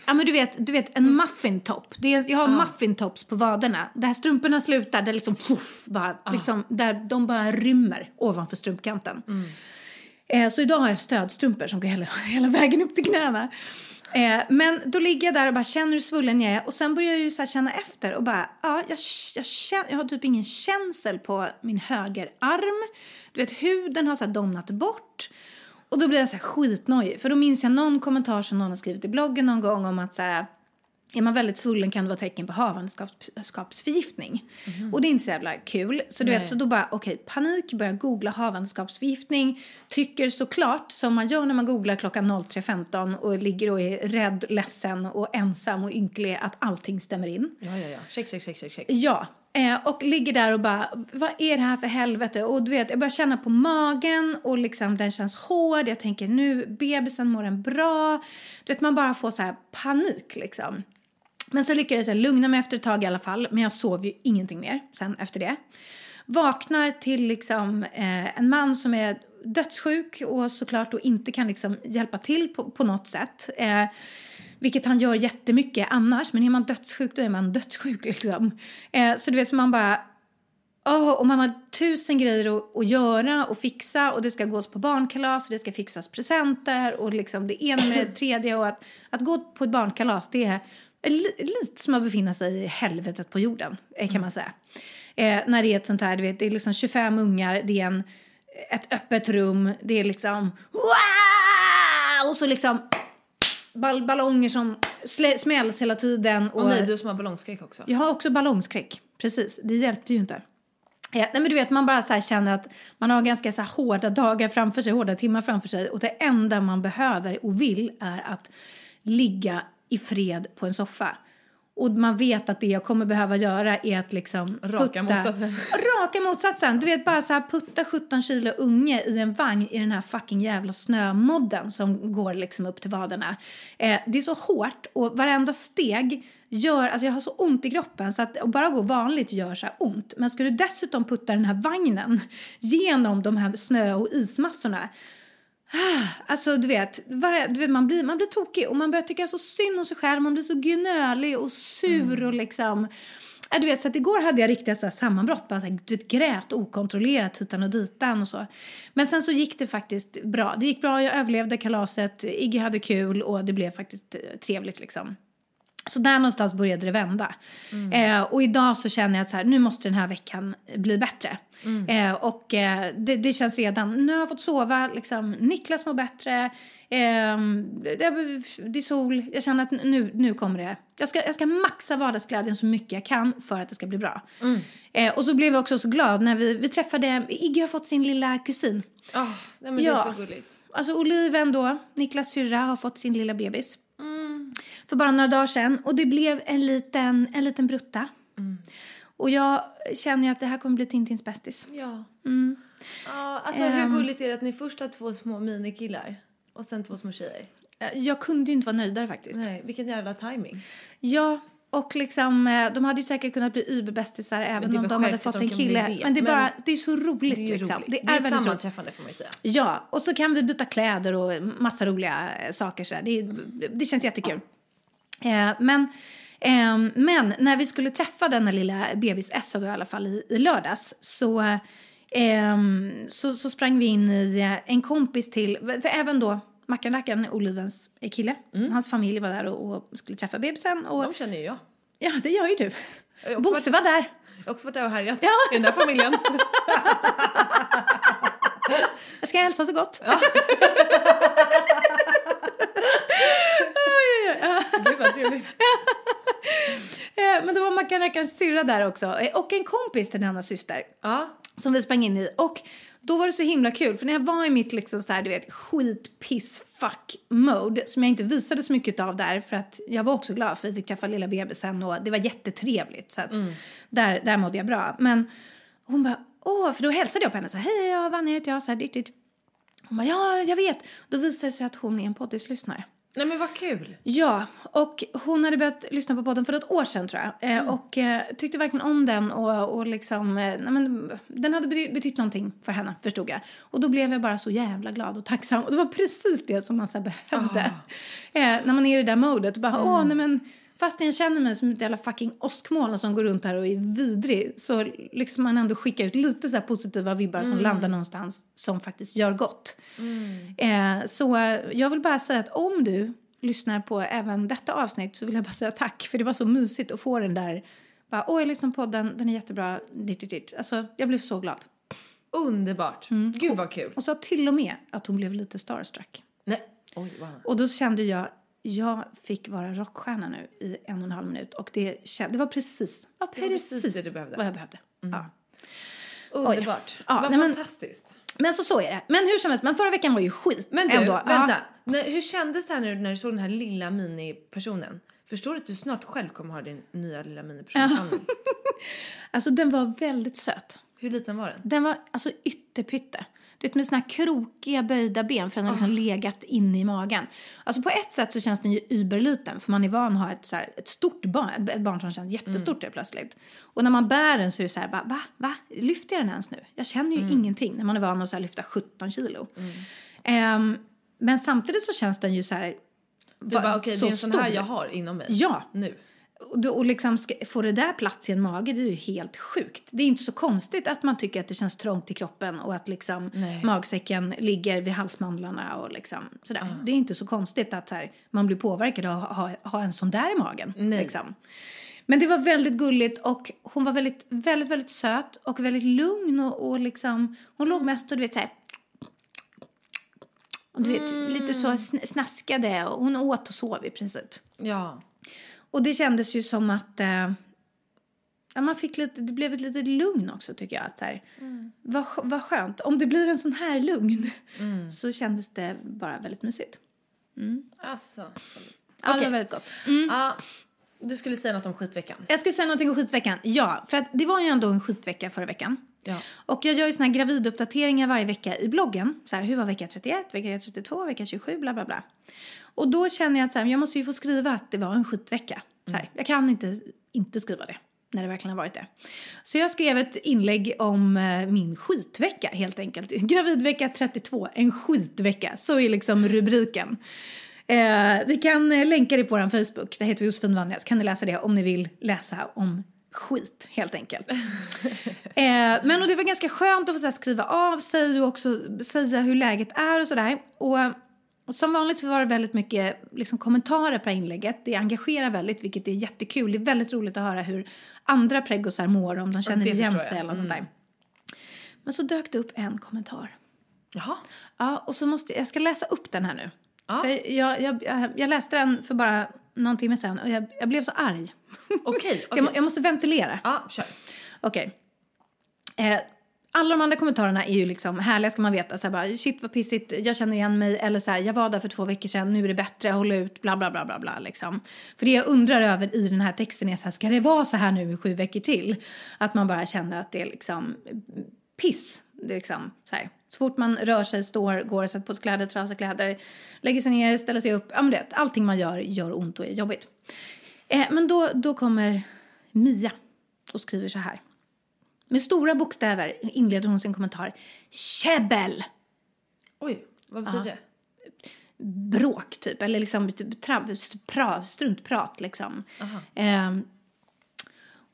Ja men du vet, du vet en muffintopp. Det är, jag har muffintops på vaderna. Där strumporna slutar, där liksom, puff, bara, liksom, där de bara rymmer ovanför strumpkanten. Eh, så idag har jag stödstrumpor som går hela, (laughs) hela vägen upp till knäna. Eh, men då ligger jag där och bara känner hur svullen jag är och sen börjar jag ju så känna efter och bara, ja, jag, jag, känner, jag har typ ingen känsel på min högerarm. Du vet, huden har så domnat bort. Och då blir jag så här skitnojig, för då minns jag någon kommentar som någon har skrivit i bloggen någon gång om att så här, är man väldigt svullen kan det vara tecken på havandeskapsförgiftning. Och det är inte så jävla kul. Så du vet, så då bara okej, panik, börjar googla havandeskapsförgiftning. Tycker såklart, som man gör när man googlar klockan 03.15 och ligger och är rädd, ledsen och ensam och ynklig, att allting stämmer in. Ja, ja, ja. Check, check, check, check, check. Ja, eh, och ligger där och bara, vad är det här för helvete? Och du vet, jag börjar känna på magen och liksom den känns hård. Jag tänker nu, bebisen mår den bra? Du vet, man bara får så här panik liksom. Men så lyckades jag lugna mig efter ett tag i alla fall, men jag sov ju ingenting mer sen efter det. Vaknar till liksom eh, en man som är dödssjuk och såklart och inte kan liksom hjälpa till på, på något sätt. Eh, vilket han gör jättemycket annars, men är man dödssjuk då är man dödssjuk liksom. Eh, så du vet, så man bara... Oh, och man har tusen grejer att, att göra och fixa och det ska gås på barnkalas och det ska fixas presenter och liksom det ena med det (laughs) tredje och att, att gå på ett barnkalas det är li, lite som att befinna sig i helvetet på jorden eh, kan man säga. Eh, när det är ett sånt här, du vet, det är liksom 25 ungar, det är en, ett öppet rum, det är liksom wow! och så liksom ball ballonger som smälls hela tiden. Och nej, du som har ballongskräck också. Jag har också ballongskräck, precis. Det hjälpte ju inte. Nej men du vet, man bara så känner att man har ganska så hårda dagar framför sig, hårda timmar framför sig och det enda man behöver och vill är att ligga i fred på en soffa. Och man vet att det jag kommer behöva göra är att liksom Raka putta, motsatsen. Raka motsatsen. Du vet bara så här putta 17 kilo unge i en vagn i den här fucking jävla snömodden som går liksom upp till vaderna. Eh, det är så hårt och varenda steg gör, alltså jag har så ont i kroppen så att bara gå vanligt gör så ont. Men ska du dessutom putta den här vagnen genom de här snö och ismassorna (sighs) Alltså du vet, du vet man, blir, man blir tokig och man börjar tycka så synd om sig själv. Man blir så gnölig och sur och liksom... Du vet, så att igår hade jag riktiga så här sammanbrott. Bara så här, du vet, grät okontrollerat hitan och ditan och så. Men sen så gick det faktiskt bra. Det gick bra, jag överlevde kalaset, Iggy hade kul och det blev faktiskt eh, trevligt liksom. Så där någonstans började det vända. Eh, och idag så känner jag att så här, nu måste den här veckan bli bättre. Eh, och eh, det, det känns redan, nu har jag fått sova, liksom, Niklas mår bättre, eh, det, det är sol, jag känner att nu, nu kommer det. Jag ska, jag ska maxa vardagsglädjen så mycket jag kan för att det ska bli bra. Eh, och så blev jag också så glad när vi, vi träffade, Iggy har fått sin lilla kusin. Oh, nej, men Ja. Det är så gulligt. Alltså Oliven då, Niklas syrra, har fått sin lilla bebis. För bara några dagar sedan. Och det blev en liten, en liten brutta. Och jag känner ju att det här kommer bli Tintins bästis. Ja. Mm. Ja, alltså hur gulligt är det att ni först har två små minikillar och sen två små tjejer? Jag kunde ju inte vara nöjdare faktiskt. Nej, vilken jävla timing. Ja, och liksom, eh, de hade ju säkert kunnat bli überbästisar även är om de hade fått de en kille. det, Men det är, men bara, det är så roligt Det är liksom. roligt. Det Det är, är, ett väldigt roligt. sammanträffande får man ju säga. Ja, och så kan vi byta kläder och massa roliga saker. Så där. Det, det känns jättekul. Eh, men, ehm, men när vi skulle träffa denna lilla bebis Essa då i alla fall i, i lördags så, ehm, så, så sprang vi in i eh, en kompis till, för även då Mackan Rackan, Olivens kille, hans familj var där och, och skulle träffa bebisen. Och, De känner ju jag. ja, det gör ju du. Bosse var där. Jag har också varit där och härjat Ja. i den här familjen. (laughs) Jag ska hälsa så gott. (laughs) (laughs) Gud vad trevligt. (laughs) Eh, Men då var Mackan Rackans syrra där också. Eh, Och en kompis till denna syster. Ja. som vi sprang in i. Och då var det så himla kul, för när jag var i mitt liksom så här, du vet, skit, piss, fuck mode som jag inte visade så mycket av där för att jag var också glad för vi fick träffa lilla bebisen och det var jättetrevligt så att där, där mådde jag bra. Men hon bara, åh, för då hälsade jag på henne så här, hej, jag Vanja heter jag, så här, ditt, ditt. Hon bara, ja, jag vet. Då visade det sig att hon är en poddislyssnare. Nej men vad kul. Ja, och hon hade börjat lyssna på podden för ett år sedan tror jag. Eh, Och eh, tyckte verkligen om den och, och liksom, eh, nej, men, den hade bety- betytt någonting för henne förstod jag. Och då blev jag bara så jävla glad och tacksam. Och det var precis det som man så behövde. Eh, när man är i det där modet. Bara, åh nej men, fast jag känner mig som ett jävla fucking åskmoln som går runt här och är vidrig. Så liksom man ändå skickar ut lite så här positiva vibbar som landar någonstans som faktiskt gör gott. Eh, så eh, jag vill bara säga att om du lyssnar på även detta avsnitt så vill jag bara säga tack. För det var så mysigt att få den där, bara, åh jag lyssnar på den, den är jättebra, ditt, ditt, ditt. Alltså jag blev så glad. Underbart. Mm. Gud vad kul. Och sa till och med att hon blev lite starstruck. Nej. Oj vad. Och då kände jag, jag fick vara rockstjärna nu i en och en halv minut och det, känd, det var precis, ja, var precis, precis det du behövde. vad jag behövde. Ja. Underbart. Ja, Vad men- fantastiskt. Men så, så är det. Men hur som helst, men förra veckan var ju skit. Men du, ändå. Ja. vänta. När, hur kändes det här nu när du såg den här lilla minipersonen? Förstår du att du snart själv kommer ha din nya lilla miniperson? Annie? (laughs) Alltså den var väldigt söt. Hur liten var den? Den var alltså ytterpytte. Vet med såna här krokiga böjda ben för den har liksom Ah. legat inne i magen. Alltså på ett sätt så känns den ju überliten för man är van att ha ett, så här, ett stort barn, ett barn som känns jättestort Mm. plötsligt. Och när man bär den så är det så här, bara, va, va, lyfter jag den ens nu? Jag känner ju Mm. ingenting när man är van att så här, lyfta 17 kilo. Ehm, men samtidigt så känns den ju så här, Du bara, okej, det så är en sån här stor. jag har inom mig. Ja, Nu. Och, liksom ska, få det där plats i en mage, det är ju helt sjukt. Det är inte så konstigt att man tycker att det känns trångt i kroppen och att liksom Nej. magsäcken ligger vid halsmandlarna och liksom sådär. Det är inte så konstigt att så här, man blir påverkad av att ha, ha en sån där i magen. Liksom. Men det var väldigt gulligt och hon var väldigt, väldigt, väldigt söt och väldigt lugn och, och liksom, hon låg mest och du vet så här, och du vet, lite så sn- snaskade och hon åt och sov i princip. Ja. Och det kändes ju som att eh, ja, man fick lite, det blev ett litet lugn också tycker jag. Att så här, vad, sk- vad skönt. Om det blir en sån här lugn så kändes det bara väldigt mysigt. Alltså. så- Ja, det Okej. var väldigt gott. Ja, du skulle säga något om skitveckan. Jag skulle säga någonting om skitveckan. Ja, för att det var ju ändå en skitvecka förra veckan. Ja. Och jag gör ju såna här graviduppdateringar varje vecka i bloggen. Så här, hur var vecka 31, vecka 32, vecka 27, bla bla bla. Och då känner jag att så här, jag måste ju få skriva att det var en skitvecka. Så här, jag kan inte inte skriva det när det verkligen har varit det. Så jag skrev ett inlägg om eh, min skitvecka helt enkelt. (laughs) Gravidvecka 32, en skitvecka. Så är liksom rubriken. Eh, vi kan eh, länka det på vår Facebook. Där heter vi Josefin Vanja. Så kan ni läsa det om ni vill läsa om skit helt enkelt. (laughs) eh, men och det var ganska skönt att få skriva av sig och också säga hur läget är och sådär. Och eh, som vanligt så var det väldigt mycket liksom, kommentarer på inlägget. Det engagerar väldigt, vilket är jättekul. Det är väldigt roligt att höra hur andra pregosar mår, om de känner igen sig jag. eller sånt där. Men så dök det upp en kommentar. Jaha. Ja, och så måste jag ska läsa upp den här nu. Ja. För jag, jag, jag, jag läste den för bara någon timme sedan och jag, jag blev så arg. Okej. (laughs) Så jag, må- okej. jag måste ventilera. Ja, kör. Okej. Eh, alla de andra kommentarerna är ju liksom härliga ska man veta. Så här bara, shit vad pissigt, jag känner igen mig. Eller så här, jag var där för två veckor sedan, nu är det bättre, håll ut, bla bla bla bla bla liksom. För det jag undrar över i den här texten är så här, ska det vara så här nu i sju veckor till? Att man bara känner att det är liksom piss. Det är liksom så här. Så fort man rör sig, står, går, sätter på sig kläder, trasar kläder, lägger sig ner, ställer sig upp. Ja, men det, allting man gör gör ont och är jobbigt. Eh, men då, då kommer Mia och skriver så här. Med stora bokstäver inleder hon sin kommentar. Käbbel! Oj, vad betyder det? Bråk, typ. Eller liksom typ tra, pra, struntprat, liksom. Ehm,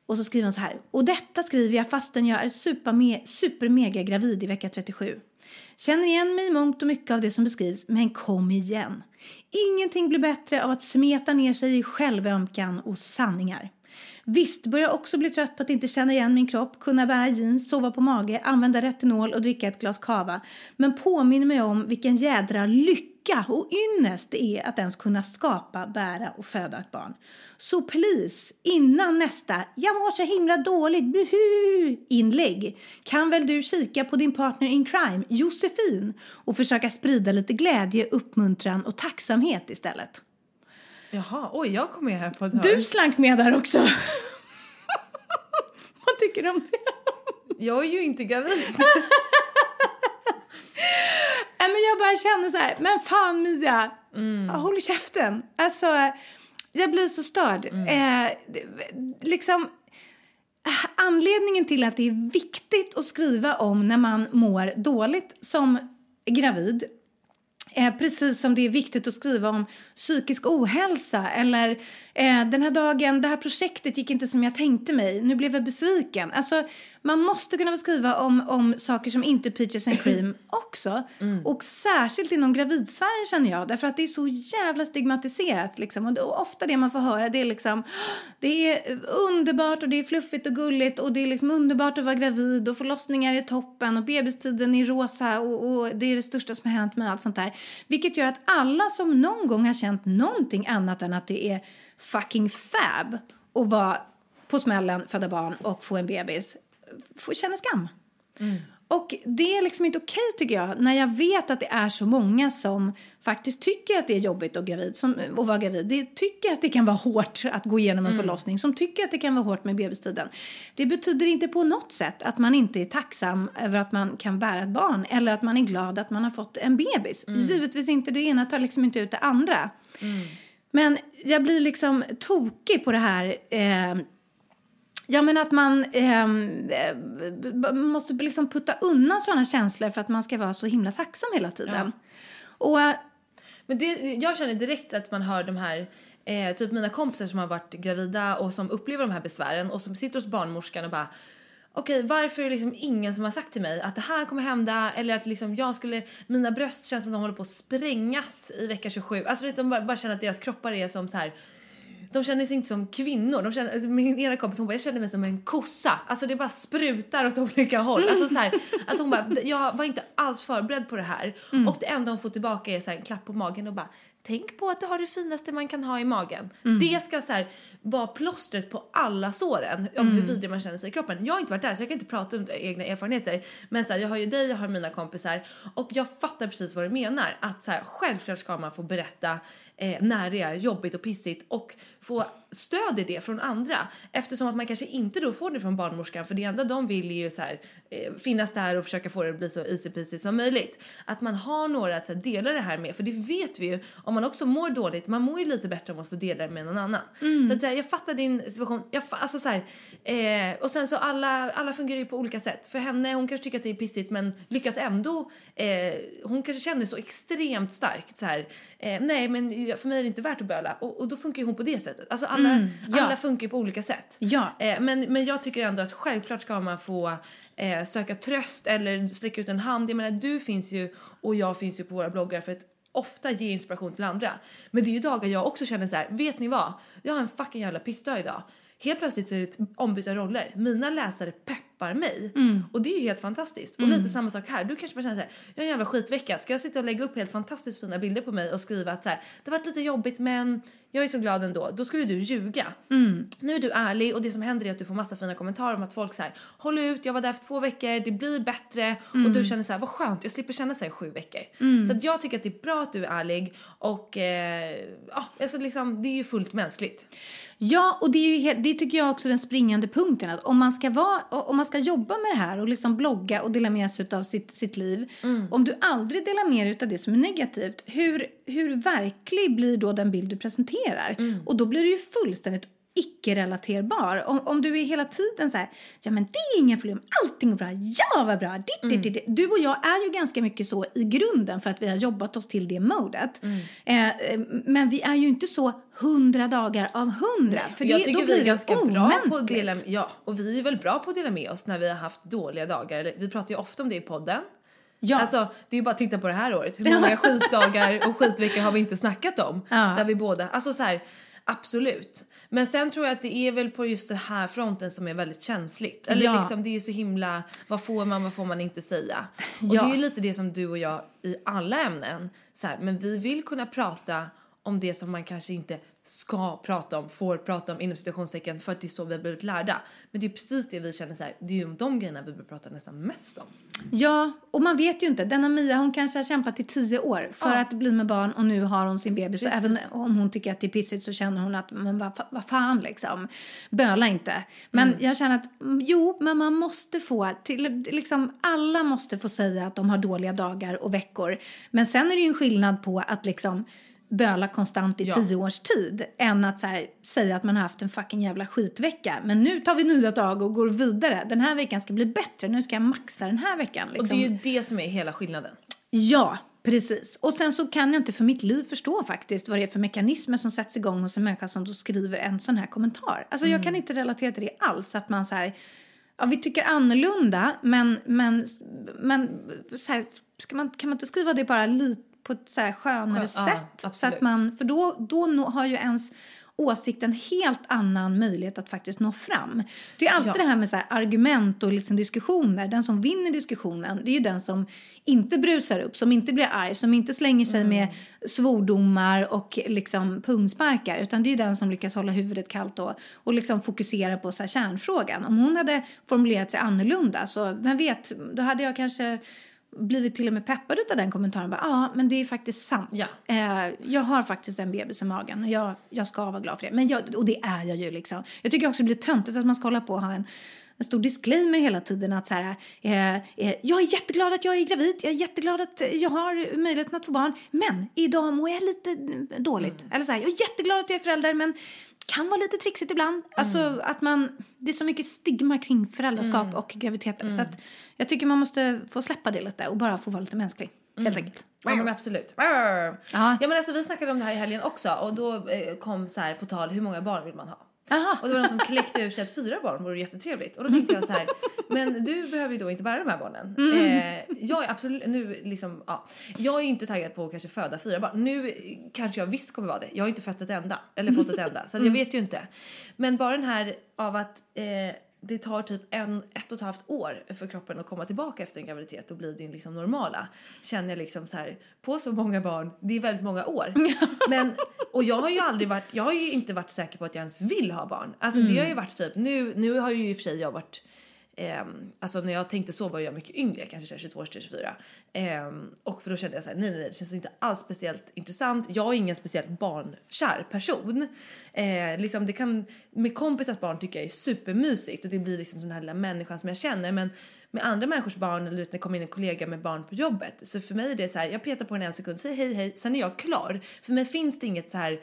och så skriver hon så här. Och detta skriver jag fastän jag är superme, supermega gravid i vecka 37. Känner igen mig i mångt och mycket av det som beskrivs, men kom igen. Ingenting blir bättre av att smeta ner sig i självömkan och sanningar. Visst börjar jag också bli trött på att inte känna igen min kropp, kunna bära jeans, sova på mage, använda retinol och dricka ett glas kava. Men påminner mig om vilken jädra lycka och ynnest det är att ens kunna skapa, bära och föda ett barn. Så please, innan nästa “jag mår så himla dåligt, buhu” inlägg kan väl du kika på din partner in crime, Josefin, och försöka sprida lite glädje, uppmuntran och tacksamhet istället. Jaha, oj, jag kom med här på ett hörn. Du slank med där också. (laughs) Vad tycker du om det? Jag är ju inte gravid. (laughs) Men jag bara känner så här, men fan Mia, mm. håll käften. Alltså, jag blir så störd. Eh, det- liksom, eh, anledningen till att det är viktigt att skriva om när man mår dåligt som gravid Eh, precis som det är viktigt att skriva om psykisk ohälsa eller Eh, den här dagen, det här projektet gick inte som jag tänkte mig. Nu blev jag besviken. Alltså, man måste kunna skriva om, om saker som inte är peaches and cream (clears throat) också. Och särskilt inom gravidsfären känner jag. Därför att det är så jävla stigmatiserat. Liksom. Och, det, och ofta det man får höra det är liksom (gasps) det är underbart och det är fluffigt och gulligt och det är liksom underbart att vara gravid och förlossningar är toppen och bebistiden är rosa och, och det är det största som har hänt mig allt sånt där. Vilket gör att alla som någon gång har känt någonting annat än att det är fucking fab att vara på smällen, föda barn och få en bebis får känna skam. Och det är liksom inte okej tycker jag när jag vet att det är så många som faktiskt tycker att det är jobbigt att, gravid, som, att vara gravid. Det tycker att det kan vara hårt att gå igenom en förlossning, som tycker att det kan vara hårt med bebistiden. Det betyder inte på något sätt att man inte är tacksam över att man kan bära ett barn eller att man är glad att man har fått en bebis. Givetvis inte, det ena tar liksom inte ut det andra. Men jag blir liksom tokig på det här eh, Ja, men att man ehm, eh, måste liksom putta undan sådana känslor för att man ska vara så himla tacksam hela tiden. Och eh, Men det, jag känner direkt att man hör de här, eh, typ mina kompisar som har varit gravida och som upplever de här besvären och som sitter hos barnmorskan och bara Okej, varför är det liksom ingen som har sagt till mig att det här kommer hända eller att liksom jag skulle, mina bröst känns som att de håller på att sprängas i vecka 27. Alltså vet, de bara, bara känner att deras kroppar är som så här. De känner sig inte som kvinnor. De känner, alltså min ena kompis hon bara, jag känner mig som en kossa. Alltså det bara sprutar åt olika håll. Alltså så här, att hon bara, jag var inte alls förberedd på det här. Och det enda hon får tillbaka är så här, en klapp på magen och bara, tänk på att du har det finaste man kan ha i magen. Det ska så här, vara plåstret på alla såren om hur vidrig man känner sig i kroppen. Jag har inte varit där så jag kan inte prata om egna erfarenheter. Men så här, jag har ju dig, jag har mina kompisar och jag fattar precis vad du menar. Att så här, självklart ska man få berätta eh, när det är jobbigt och pissigt och få stöd i det från andra eftersom att man kanske inte då får det från barnmorskan för det enda de vill är ju så här, eh, finnas där och försöka få det att bli så easy peasy som möjligt. Att man har några att så här, dela det här med för det vet vi ju om man också mår dåligt, man mår ju lite bättre om att få dela det med någon annan. Så att, så här, jag fattar din situation, jag alltså så eh, och sen så alla, alla fungerar ju på olika sätt. För henne, hon kanske tycker att det är pissigt men lyckas ändå, eh, hon kanske känner så extremt starkt så eh, nej men för mig är det inte värt att böla och, och då funkar ju hon på det sättet. Alltså alla, ja. alla funkar ju på olika sätt. Ja. Eh, men, men jag tycker ändå att självklart ska man få eh, söka tröst eller sträcka ut en hand. Jag menar du finns ju och jag finns ju på våra bloggar för att ofta ge inspiration till andra. Men det är ju dagar jag också känner så här, vet ni vad? Jag har en fucking jävla pissdag idag. Helt plötsligt så är det ombytta roller. Mina läsare peppar mig. Och det är ju helt fantastiskt. Och lite samma sak här. Du kanske bara känner så här, jag har en jävla skitvecka. Ska jag sitta och lägga upp helt fantastiskt fina bilder på mig och skriva att så här, det har varit lite jobbigt men jag är så glad ändå. Då skulle du ljuga. Nu är du ärlig och det som händer är att du får massa fina kommentarer om att folk så här, håll ut, jag var där för två veckor, det blir bättre. Och du känner så här, vad skönt, jag slipper känna så här sju veckor. Så att jag tycker att det är bra att du är ärlig och eh, ja, alltså liksom, det är ju fullt mänskligt. Ja, och det, är ju helt, det tycker jag också är den springande punkten. Att om, man ska vara, om man ska jobba med det här och liksom blogga och dela med sig av sitt, sitt liv. Om du aldrig delar med dig av det som är negativt, hur, hur verklig blir då den bild du presenterar? Och då blir du ju fullständigt icke-relaterbar. Om, om du är hela tiden så här, ja men det är inga problem, allting är bra, ja vad bra, ditt, ditt, ditt. Du och jag är ju ganska mycket så i grunden för att vi har jobbat oss till det modet. Eh, eh, men vi är ju inte så hundra dagar av hundra. för jag det, tycker då vi blir är det ganska bra på att dela Ja, och vi är väl bra på att dela med oss när vi har haft dåliga dagar. Vi pratar ju ofta om det i podden. Ja. Alltså det är ju bara att titta på det här året. Hur (laughs) många skitdagar och skitveckor har vi inte snackat om? Ja. Där vi båda, alltså så här, absolut. Men sen tror jag att det är väl på just den här fronten som är väldigt känsligt. Eller Ja. liksom det är ju så himla, vad får man, vad får man inte säga? Och Ja. det är ju lite det som du och jag i alla ämnen, så här, men vi vill kunna prata om det som man kanske inte ska prata om, får prata om inom citationstecken för att det är så vi har blivit lärda. Men det är precis det vi känner så här, det är ju om de grejerna vi bör prata nästan mest om. Ja, och man vet ju inte. Denna Mia hon kanske har kämpat i tio år för Ja. att bli med barn och nu har hon sin bebis. Så Precis. även om hon tycker att det är pissigt så känner hon att men vad, vad fan liksom, böla inte. Men Mm. jag känner att mm, jo, men man måste få, till, liksom alla måste få säga att de har dåliga dagar och veckor. Men sen är det ju en skillnad på att liksom böla konstant i Ja. tio års tid än att här, säga att man har haft en fucking jävla skitvecka. Men nu tar vi nya tag och går vidare. Den här veckan ska bli bättre. Nu ska jag maxa den här veckan. Liksom. Och det är ju det som är hela skillnaden. Ja, Precis. Och sen så kan jag inte för mitt liv förstå faktiskt vad det är för mekanismer som sätts igång hos en människa som då skriver en sån här kommentar. Alltså jag kan inte relatera till det alls. Att man så här, ja vi tycker annorlunda men, men, men så här, ska man, kan man inte skriva det bara lite på ett så här skönare Skön- ja, sätt? så absolut. att man, för då, då har ju ens åsikt en helt annan möjlighet att faktiskt nå fram. Det är alltid Ja. det här med så här argument och liksom diskussioner. Den som vinner diskussionen, det är ju den som inte brusar upp, som inte blir arg, som inte slänger sig Mm. med svordomar och liksom pungsparkar. Utan det är ju den som lyckas hålla huvudet kallt och, och liksom fokusera på så här kärnfrågan. Om hon hade formulerat sig annorlunda så, vem vet, då hade jag kanske blivit till och med peppad av den kommentaren. Ja, men det är faktiskt sant. Ja. Eh, jag har faktiskt en bebis i magen och jag, jag ska vara glad för det. Men jag, och det är jag ju liksom. Jag tycker också det blir töntigt att man ska hålla på och ha en, en stor disclaimer hela tiden att så här, eh, eh, jag är jätteglad att jag är gravid, jag är jätteglad att jag har möjligheten att få barn, men idag mår jag lite eh, dåligt. Eller så här, jag är jätteglad att jag är förälder, men kan vara lite trixigt ibland. Alltså att man, det är så mycket stigma kring föräldraskap och graviditeter. Så att jag tycker man måste få släppa det lite och bara få vara lite mänsklig. Helt enkelt. Ja men absolut. Ja. Ja men alltså vi snackade om det här i helgen också och då eh, kom så här på tal hur många barn vill man ha? Aha. Och det var någon som kläckte ur sig att fyra barn vore jättetrevligt. Och då tänkte jag så här, men du behöver ju då inte bära de här barnen. Eh, jag är absolut, nu liksom, ja. Jag är ju inte taggad på att kanske föda fyra barn. Nu kanske jag visst kommer vara det. Jag har inte fött ett enda, eller fått ett enda. Så jag vet ju inte. Men bara den här av att eh, det tar typ en, ett och ett halvt år för kroppen att komma tillbaka efter en graviditet och bli din liksom normala. Känner jag liksom så här, på så många barn, det är väldigt många år. Men, och jag har ju aldrig varit, jag har ju inte varit säker på att jag ens vill ha barn. Alltså det har ju varit typ, nu, nu har ju i och för sig jag varit Eh, alltså när jag tänkte så var jag mycket yngre, kanske 22 24. Eh, och för då kände jag så här, nej nej nej, det känns inte alls speciellt intressant. Jag är ingen speciellt barnkär person. Eh, liksom det kan, med kompisars barn tycker jag är supermysigt och det blir liksom den här lilla människan som jag känner. Men med andra människors barn, eller du vet, när det kommer in en kollega med barn på jobbet. Så för mig är det så här, jag petar på den en sekund, säger hej hej, sen är jag klar. För mig finns det inget så här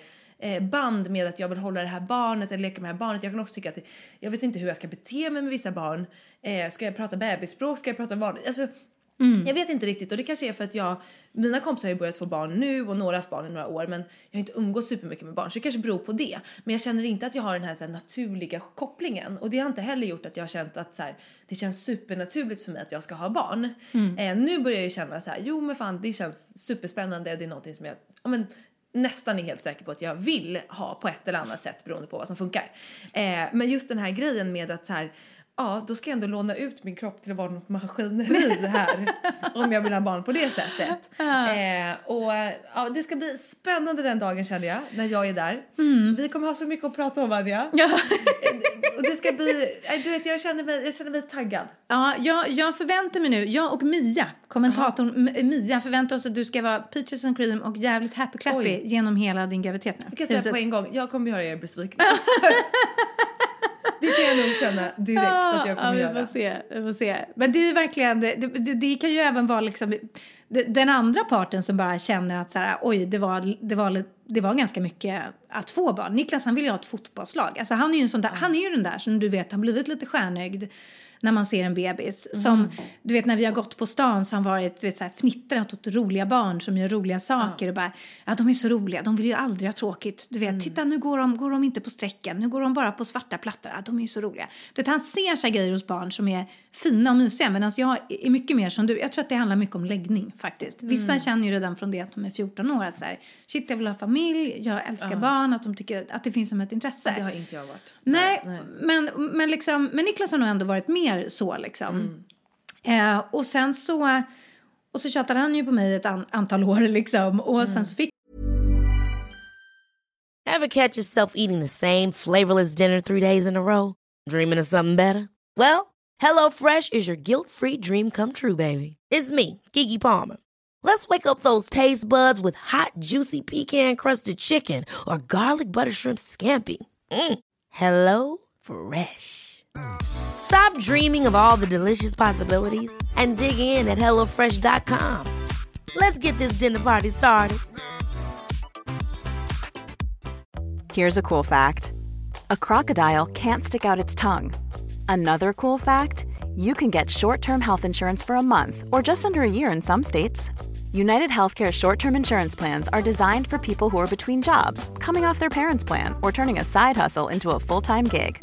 band med att jag vill hålla det här barnet eller leka med det här barnet. Jag kan också tycka att jag vet inte hur jag ska bete mig med vissa barn. Eh, ska jag prata bebisspråk? Ska jag prata vanligt? Alltså, Jag vet inte riktigt och det kanske är för att jag, mina kompisar har ju börjat få barn nu och några har haft barn i några år men jag har inte umgås supermycket med barn så det kanske beror på det. Men jag känner inte att jag har den här, så här naturliga kopplingen och det har inte heller gjort att jag har känt att så här, det känns supernaturligt för mig att jag ska ha barn. Eh, nu börjar jag ju känna så här, jo men fan det känns superspännande och det är någonting som jag, ja men nästan är helt säker på att jag vill ha på ett eller annat sätt beroende på vad som funkar. Eh, men just den här grejen med att så här, ja då ska jag ändå låna ut min kropp till att vara något maskineri här (laughs) om jag vill ha barn på det sättet. Eh, och ja, det ska bli spännande den dagen känner jag när jag är där. Vi kommer ha så mycket att prata om Adja. Ja. och det ska bli, nej, du vet jag känner mig, jag känner mig taggad. Ja, jag, jag förväntar mig nu, jag och Mia, kommentatorn M- Mia, förväntar oss att du ska vara peaches and cream och jävligt happy clappy Oj. genom hela din graviditet nu. Jag kan säga på en gång, jag kommer göra er besvikna. (laughs) (laughs) det kan jag nog känna direkt att jag kommer ja, vi göra. får se, vi får se. Men det är verkligen, det, det, det kan ju även vara liksom den andra parten som bara känner att så här, oj, det var, det, var, det var ganska mycket att få barn. Niklas han vill ju ha ett fotbollslag. Alltså, han, är ju en sån där, han är ju den där som du vet har blivit lite stjärnögd när man ser en bebis. Som, du vet när vi har gått på stan så har han varit du vet, så här, fnittrat åt roliga barn som gör roliga saker. Och bara, ja de är så roliga, de vill ju aldrig ha tråkigt. Du vet, titta nu går de, går de inte på strecken, nu går de bara på svarta plattor. Ja, de är ju så roliga. Du vet, han ser sig grejer hos barn som är fina och mysiga. Men alltså, jag är mycket mer som du. Jag tror att det handlar mycket om läggning faktiskt. Vissa känner ju redan från det att de är 14 år att så här, shit jag vill ha familj, jag älskar barn, att de tycker att det finns som ett intresse. Det har inte jag varit. Nej, Men, men, liksom, men Niklas har nog ändå varit mer så liksom. Eh, och sen så, och så tjatade han ju på mig ett an, antal år liksom. Och sen så fick Ever catch yourself eating the same flavorless dinner three days in a row? Dreaming of something better? Well, HelloFresh is your guilt free dream come true, baby. It's me, Gigi Palmer. Let's wake up those taste buds with hot, juicy pecan crusted chicken or garlic butter shrimp scampi. Mm. Hello Fresh. Stop dreaming of all the delicious possibilities and dig in at HelloFresh.com. Let's get this dinner party started. Here's a cool fact a crocodile can't stick out its tongue. Another cool fact you can get short term health insurance for a month or just under a year in some states. United Healthcare short term insurance plans are designed for people who are between jobs, coming off their parents' plan, or turning a side hustle into a full time gig.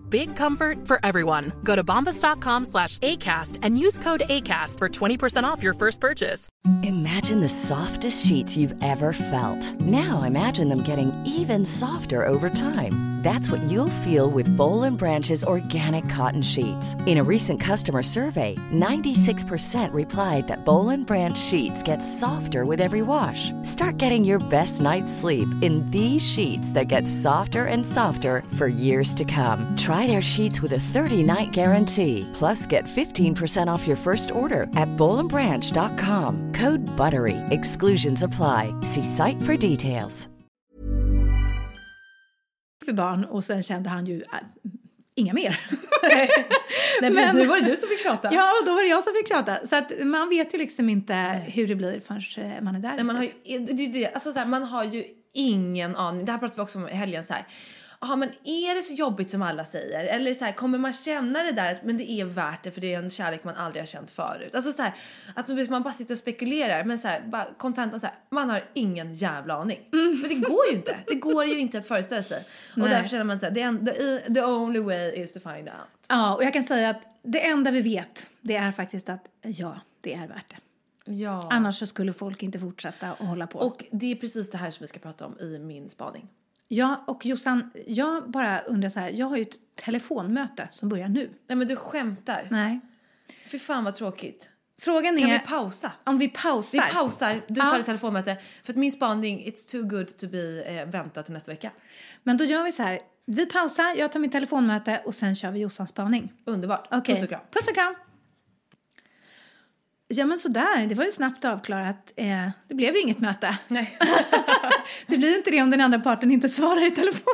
Big comfort for everyone. Go to bombas.com slash ACAST and use code ACAST for 20% off your first purchase. Imagine the softest sheets you've ever felt. Now imagine them getting even softer over time. That's what you'll feel with Bowl and Branch's organic cotton sheets. In a recent customer survey, 96% replied that Bowl and Branch sheets get softer with every wash. Start getting your best night's sleep in these sheets that get softer and softer for years to come. Try their sheets with a 30-night guarantee. Plus, get 15% off your first order at bowlandbranch.com. Code BUTTERY. Exclusions apply. See site for details. för barn och sen kände han ju äh, inga mer. (laughs) Nej, precis, Men- nu var det du som fick tjata. Ja, och då var det jag som fick tjata. Så att man vet ju liksom inte hur det blir förrän eh, man är där. Nej, man har ju, det, det, alltså så här, man har ju ingen aning. Det här pratade vi också om i helgen så här. Jaha, men är det så jobbigt som alla säger? Eller så här, kommer man känna det där, att- men det är värt det för det är en kärlek man aldrig har känt förut? Alltså så här, att man bara sitter och spekulerar, men så här, bara kontentan så här, man har ingen jävla aning. Men det går ju inte. Det går ju inte att föreställa sig. Och Nej. därför känner man så här, the, en- the, the only way is to find out. Ja, och jag kan säga att det enda vi vet, det är faktiskt att ja, det är värt det. Ja. Annars så skulle folk inte fortsätta och hålla på. Och det är precis det här som vi ska prata om i min spaning. Ja, och Jossan, jag bara undrar så här, jag har ju ett telefonmöte som börjar nu. Nej men du skämtar. Nej. Fy fan vad tråkigt. Frågan Kan är vi pausa? om vi pausar. Vi pausar, du Ja. tar ett telefonmöte. För att min spaning, it's too good to be eh, vänta till nästa vecka. Men då gör vi så här, vi pausar, jag tar mitt telefonmöte och sen kör vi Jossans spaning. Underbart. Okej. Puss och kram. Puss och kram. Ja men sådär, det var ju snabbt avklarat. Eh, det blev ju inget möte. Nej. (laughs) Det blir inte det om den andra parten inte svarar i telefon.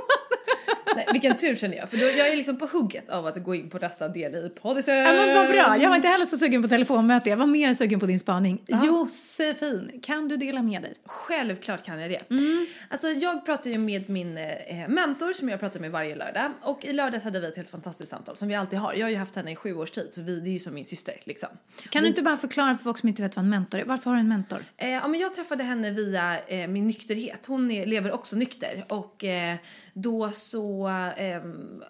Nej, vilken tur känner jag. För då, jag är liksom på hugget av att gå in på nästa del i poddisen. Ja men vad bra, jag var inte heller så sugen på telefonmöte, jag var mer sugen på din spaning. Josefin, kan du dela med dig? Självklart kan jag det. Mm. Alltså jag pratar ju med min eh, mentor som jag pratar med varje lördag. Och i lördags hade vi ett helt fantastiskt samtal som vi alltid har. Jag har ju haft henne i sju års tid så vi, det är ju som min syster liksom. Kan du inte bara förklara för folk som inte vet vad en mentor är? Varför har du en mentor? Eh, ja, men jag träffade henne via eh, min nykterhet. Hon är, lever också nykter och eh, då så, eh,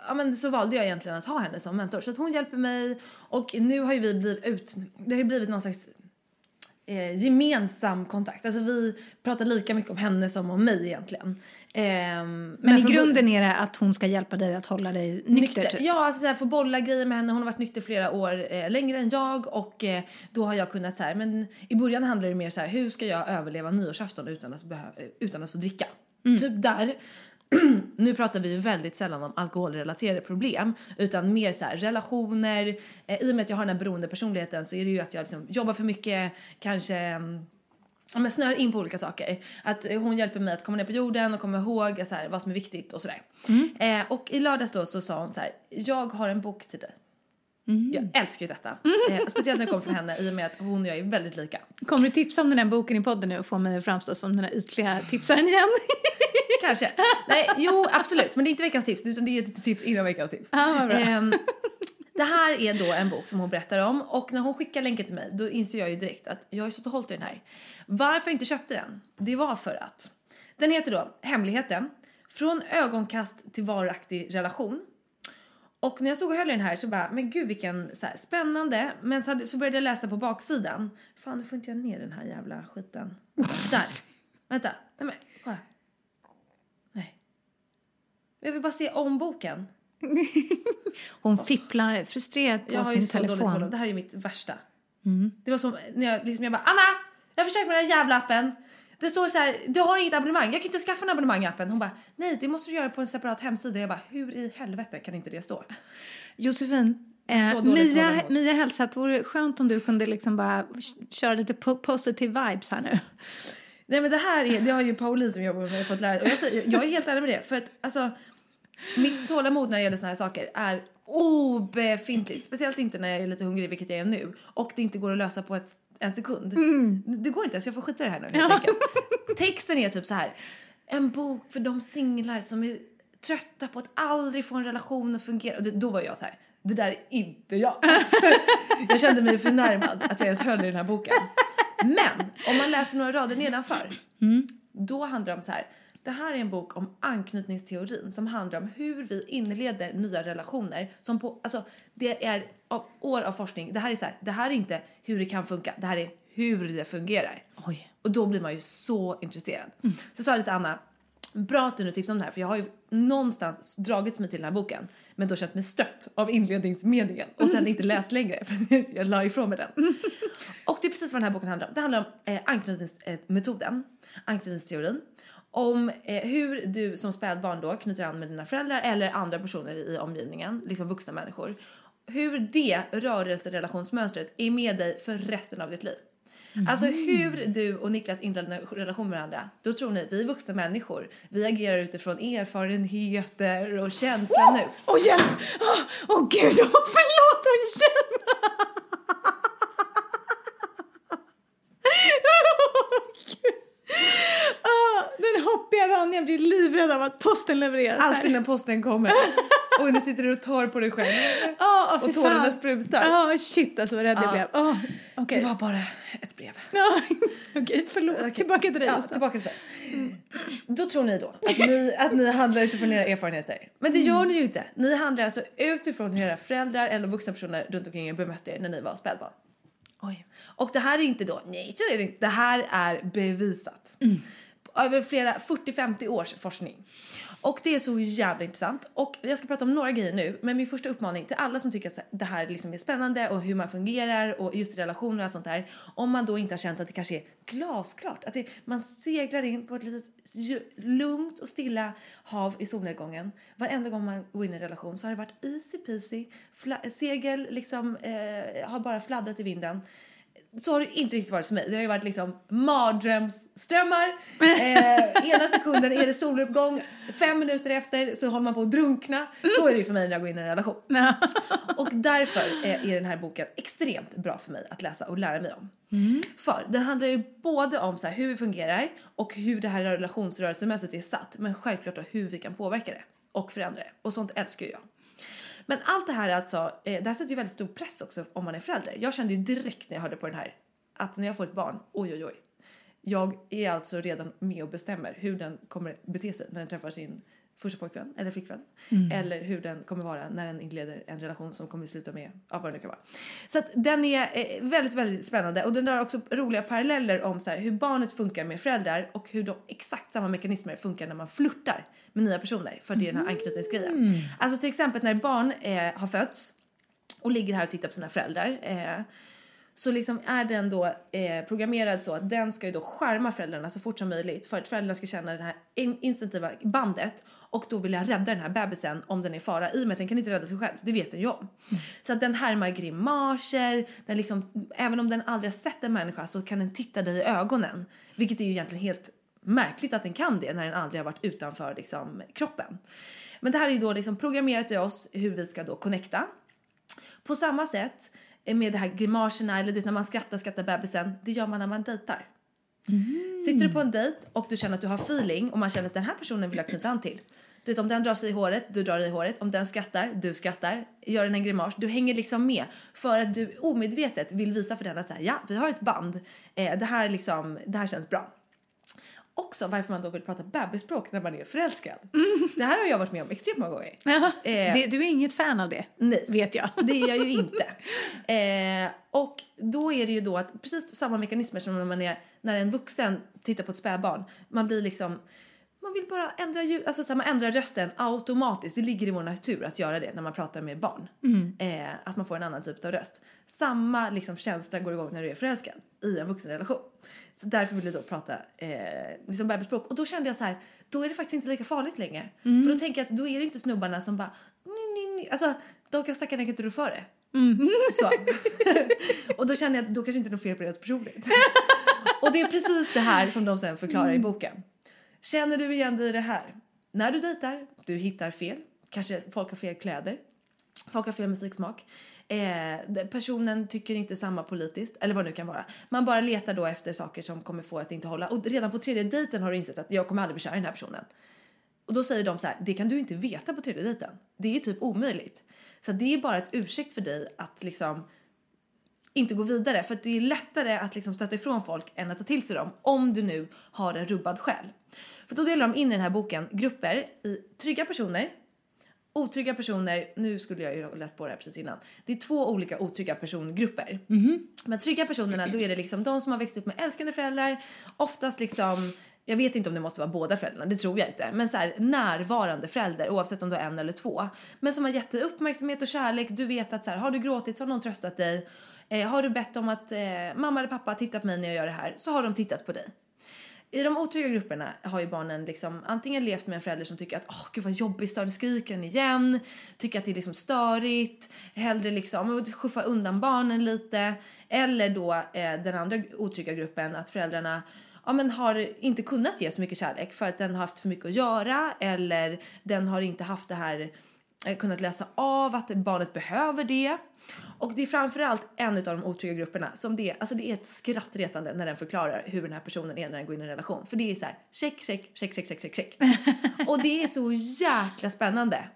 ja, men så valde jag egentligen att ha henne som mentor. Så att hon hjälper mig och nu har ju vi blivit ut, det har ju blivit någon slags eh, gemensam kontakt. Alltså vi pratar lika mycket om henne som om mig egentligen. Eh, men Men i grunden är det att hon ska hjälpa dig att hålla dig nykter. typ. Ja, alltså så här, få bolla grejer med henne. Hon har varit nykter flera år eh, längre än jag och eh, då har jag kunnat så här, men i början handlar det mer så här, hur ska jag överleva nyårsafton utan att, utan att få dricka? Typ där. (clears throat) nu pratar vi ju väldigt sällan om alkoholrelaterade problem utan mer så här relationer. Eh, I och med att jag har den här beroende personligheten så är det ju att jag liksom jobbar för mycket, kanske mm, ja, men snör in på olika saker. Att eh, hon hjälper mig att komma ner på jorden och komma ihåg så här, vad som är viktigt och sådär. Eh, och i lördags då så sa hon så här, jag har en bok till dig. Jag älskar ju detta. (laughs) Eh, speciellt när det kommer från henne i och med att hon och jag är väldigt lika. Kommer du tipsa om den här boken i podden nu och få mig att framstå som den här ytliga tipsaren igen? (laughs) Kanske. Nej, jo absolut. Men det är inte veckans tips utan det är ett tips innan veckans tips. Ja, vad bra. Ehm, det här är då en bok som hon berättar om och när hon skickar länken till mig då inser jag ju direkt att jag har ju stått och hållit i den här. Varför jag inte köpte den? Det var för att den heter då Hemligheten. Från ögonkast till varaktig relation. Och när jag stod och höll i den här så bara, men gud vilken så här, spännande. Men så, hade, så började jag läsa på baksidan. Fan, nu får inte jag ner den här jävla skiten. Där. Vänta. Nej men, kolla. Jag vill bara se om boken. (laughs) Hon fipplar frustrerat på Jag sin telefon. Det här är mitt värsta. Det var som när jag liksom, jag bara, Anna! Jag har försökt med den här jävla appen. Det står så här, du har inget abonnemang. Jag kan inte skaffa en abonnemang i appen. Hon bara, nej det måste du göra på en separat hemsida. Jag bara, hur i helvete kan inte det stå? Josefin, eh, Mia. Mia hälsar att det vore skönt om du kunde liksom bara köra lite po- positive vibes här nu. Nej men det här är, det har ju Pauline som jobbar med mig fått lära jag, säger, jag är helt ärlig med det för att alltså mitt tålamod när det gäller såna här saker är obefintligt. Speciellt inte när jag är lite hungrig vilket jag är nu och det inte går att lösa på ett, en sekund. Det går inte ens, jag får skita i det här nu helt enkelt. (laughs) Texten är typ så här. En bok för de singlar som är trötta på att aldrig få en relation att fungera. Och då var jag så här. Det där är inte jag. (laughs) jag kände mig förnärmad att jag ens höll i den här boken. Men om man läser några rader nedanför. Då handlar det om så här. Det här är en bok om anknytningsteorin som handlar om hur vi inleder nya relationer. Som på, alltså, det är år av forskning. Det här är så här, det här är inte hur det kan funka. Det här är hur det fungerar. Oj. Och då blir man ju så intresserad. Så sa jag till Anna, bra att du nu tipsar om det här för jag har ju någonstans dragits mig till den här boken men då känt mig stött av inledningsmeningen och sen inte läst längre (laughs) för jag la ifrån mig den. (laughs) Och det är precis vad den här boken handlar om. Det handlar om eh, anknytningsmetoden, anknytningsteorin. Om eh, hur du som spädbarn då knyter an med dina föräldrar eller andra personer i omgivningen, liksom vuxna människor. Hur det rörelserelationsmönstret är med dig för resten av ditt liv. Alltså hur du och Niklas inleder en relation med varandra, då tror ni vi är vuxna människor. Vi agerar utifrån erfarenheter och känsla nu. Åh hjälp! Åh åh, gud, åh, förlåt, åh hjälp! Ah, hoppiga Vanja blir livrädd av att posten levereras här. Alltid när posten kommer. (laughs) Och nu sitter du och tar på dig själv. Ah, och fy tårarna fan. sprutar. Ja, shit alltså vad rädd jag Ja. blev. Oh, Okej, Det var bara ett brev. Ja, (laughs) okej, förlåt. Tillbaka till dig. Ja, tillbaka till dig. Då tror ni då att ni, att ni handlar utifrån era erfarenheter. Men det gör ni ju inte. Ni handlar alltså utifrån hur era föräldrar eller vuxna personer runt omkring er bemötte er när ni var spädbarn. Oj. Och det här är inte då, nej så är det inte. Det här är bevisat. Över flera 40-50 års forskning. Och det är så jävla intressant. Och jag ska prata om några grejer nu. Men min första uppmaning till alla som tycker att det här liksom är spännande och hur man fungerar och just relationer och sånt där. Om man då inte har känt att det kanske är glasklart. Att det, man seglar in på ett litet lugnt och stilla hav i solnedgången. Varenda gång man går in i en relation så har det varit easy peasy. Segel liksom eh, har bara fladdrat i vinden så har det inte riktigt varit för mig. Det har ju varit liksom mardrömsströmmar. (laughs) Eh, ena sekunden är det soluppgång, fem minuter efter så håller man på att drunkna. Så är det ju för mig när jag går in i en relation. (laughs) Och därför eh, är den här boken extremt bra för mig att läsa och lära mig om. För den handlar ju både om så hur vi fungerar och hur det här relationsrörelsemässigt är satt. Men självklart då hur vi kan påverka det och förändra det. Och sånt älskar ju jag. Men allt det här är alltså, eh, det här sätter ju väldigt stor press också om man är förälder. Jag kände ju direkt när jag hörde på den här att när jag får ett barn, oj oj oj. Jag är alltså redan med och bestämmer hur den kommer bete sig när den träffar sin första pojkvän eller flickvän. Eller hur den kommer vara när den inleder en relation som kommer sluta med, ja vad det nu kan vara. Så att den är eh, väldigt, väldigt spännande och den drar också roliga paralleller om så här, hur barnet funkar med föräldrar och hur de exakt samma mekanismer funkar när man flörtar med nya personer. För det är den här anknytningsgrejen. Alltså till exempel när barn eh, har fötts och ligger här och tittar på sina föräldrar. Eh, så liksom är den då eh, programmerad så att den ska ju då skärma föräldrarna så fort som möjligt för att föräldrarna ska känna det här in- instinktiva bandet och då vill jag rädda den här bebisen om den är i fara i och med att den kan inte rädda sig själv, det vet den ju om. Så att den härmar grimaser, den liksom, även om den aldrig har sett en människa så kan den titta dig i ögonen. Vilket är ju egentligen helt märkligt att den kan det när den aldrig har varit utanför liksom, kroppen. Men det här är ju då liksom programmerat i oss hur vi ska då connecta. På samma sätt med det här grimaserna eller det när man skrattar, skrattar bebisen, det gör man när man dejtar. Sitter du på en dejt och du känner att du har feeling och man känner att den här personen vill jag knyta an till. Du vet om den drar sig i håret, du drar dig i håret. Om den skrattar, du skrattar. Gör den en grimas, du hänger liksom med. För att du omedvetet vill visa för den att här, ja, vi har ett band. Eh, det, här liksom, det här känns bra. Också varför man då vill prata bebisspråk när man är förälskad. Det här har jag varit med om extremt många gånger. Ja, Eh, det, du är inget fan av det, Nej. vet jag. Det är jag ju inte. (laughs) Eh, och då är det ju då att precis samma mekanismer som när man är när en vuxen tittar på ett spädbarn. Man blir liksom man vill bara ändra ljud, alltså så här, man ändrar rösten automatiskt. Det ligger i vår natur att göra det när man pratar med barn. Eh, att man får en annan typ av röst. Samma liksom känsla går igång när du är förälskad i en vuxenrelation. Så därför vill jag då prata eh, liksom bebisspråk. Och då kände jag så här, då är det faktiskt inte lika farligt längre. För då tänker jag att då är det inte snubbarna som bara, ni, ni, ni. alltså de kan stackarna kan inte du före. Så. (laughs) (laughs) och då kände jag att då kanske inte är något fel på deras personlighet. (laughs) och det är precis det här som de sen förklarar i boken. Känner du igen dig i det här? När du dejtar, du hittar fel. Kanske folk har fel kläder. Folk har fel musiksmak. Eh, personen tycker inte samma politiskt, eller vad det nu kan vara. Man bara letar då efter saker som kommer få att inte hålla. Och redan på tredje dejten har du insett att jag kommer aldrig bli kär i den här personen. Och då säger de så här, det kan du inte veta på tredje dejten. Det är typ omöjligt. Så det är bara ett ursäkt för dig att liksom inte gå vidare. För att det är lättare att liksom stöta ifrån folk än att ta till sig dem om du nu har en rubbad själ. För då delar de in i den här boken grupper i trygga personer, otrygga personer, nu skulle jag ju ha läst på det här precis innan. Det är två olika otrygga persongrupper. Men trygga personerna, då är det liksom de som har växt upp med älskande föräldrar, oftast liksom jag vet inte om det måste vara båda föräldrarna, det tror jag inte. Men så här, närvarande förälder oavsett om du har en eller två. Men som har gett dig uppmärksamhet och kärlek. Du vet att så här, har du gråtit så har någon tröstat dig. Eh, har du bett om att eh, mamma eller pappa tittar på mig när jag gör det här så har de tittat på dig. I de otrygga grupperna har ju barnen liksom antingen levt med en förälder som tycker att åh gud vad jobbigt, stör, skriker den igen, tycker att det är liksom störigt, hellre liksom skuffa undan barnen lite. Eller då eh, den andra otrygga gruppen att föräldrarna ja, men har inte kunnat ge så mycket kärlek för att den har haft för mycket att göra. Eller den har inte haft det här kunnat läsa av att barnet behöver det. Och det är framförallt en av de otrygga grupperna som det alltså det är ett skrattretande när den förklarar hur den här personen är när den går in i en relation. För det är så här check, check, check, check, check, check, check. (laughs) Och det är så jäkla spännande.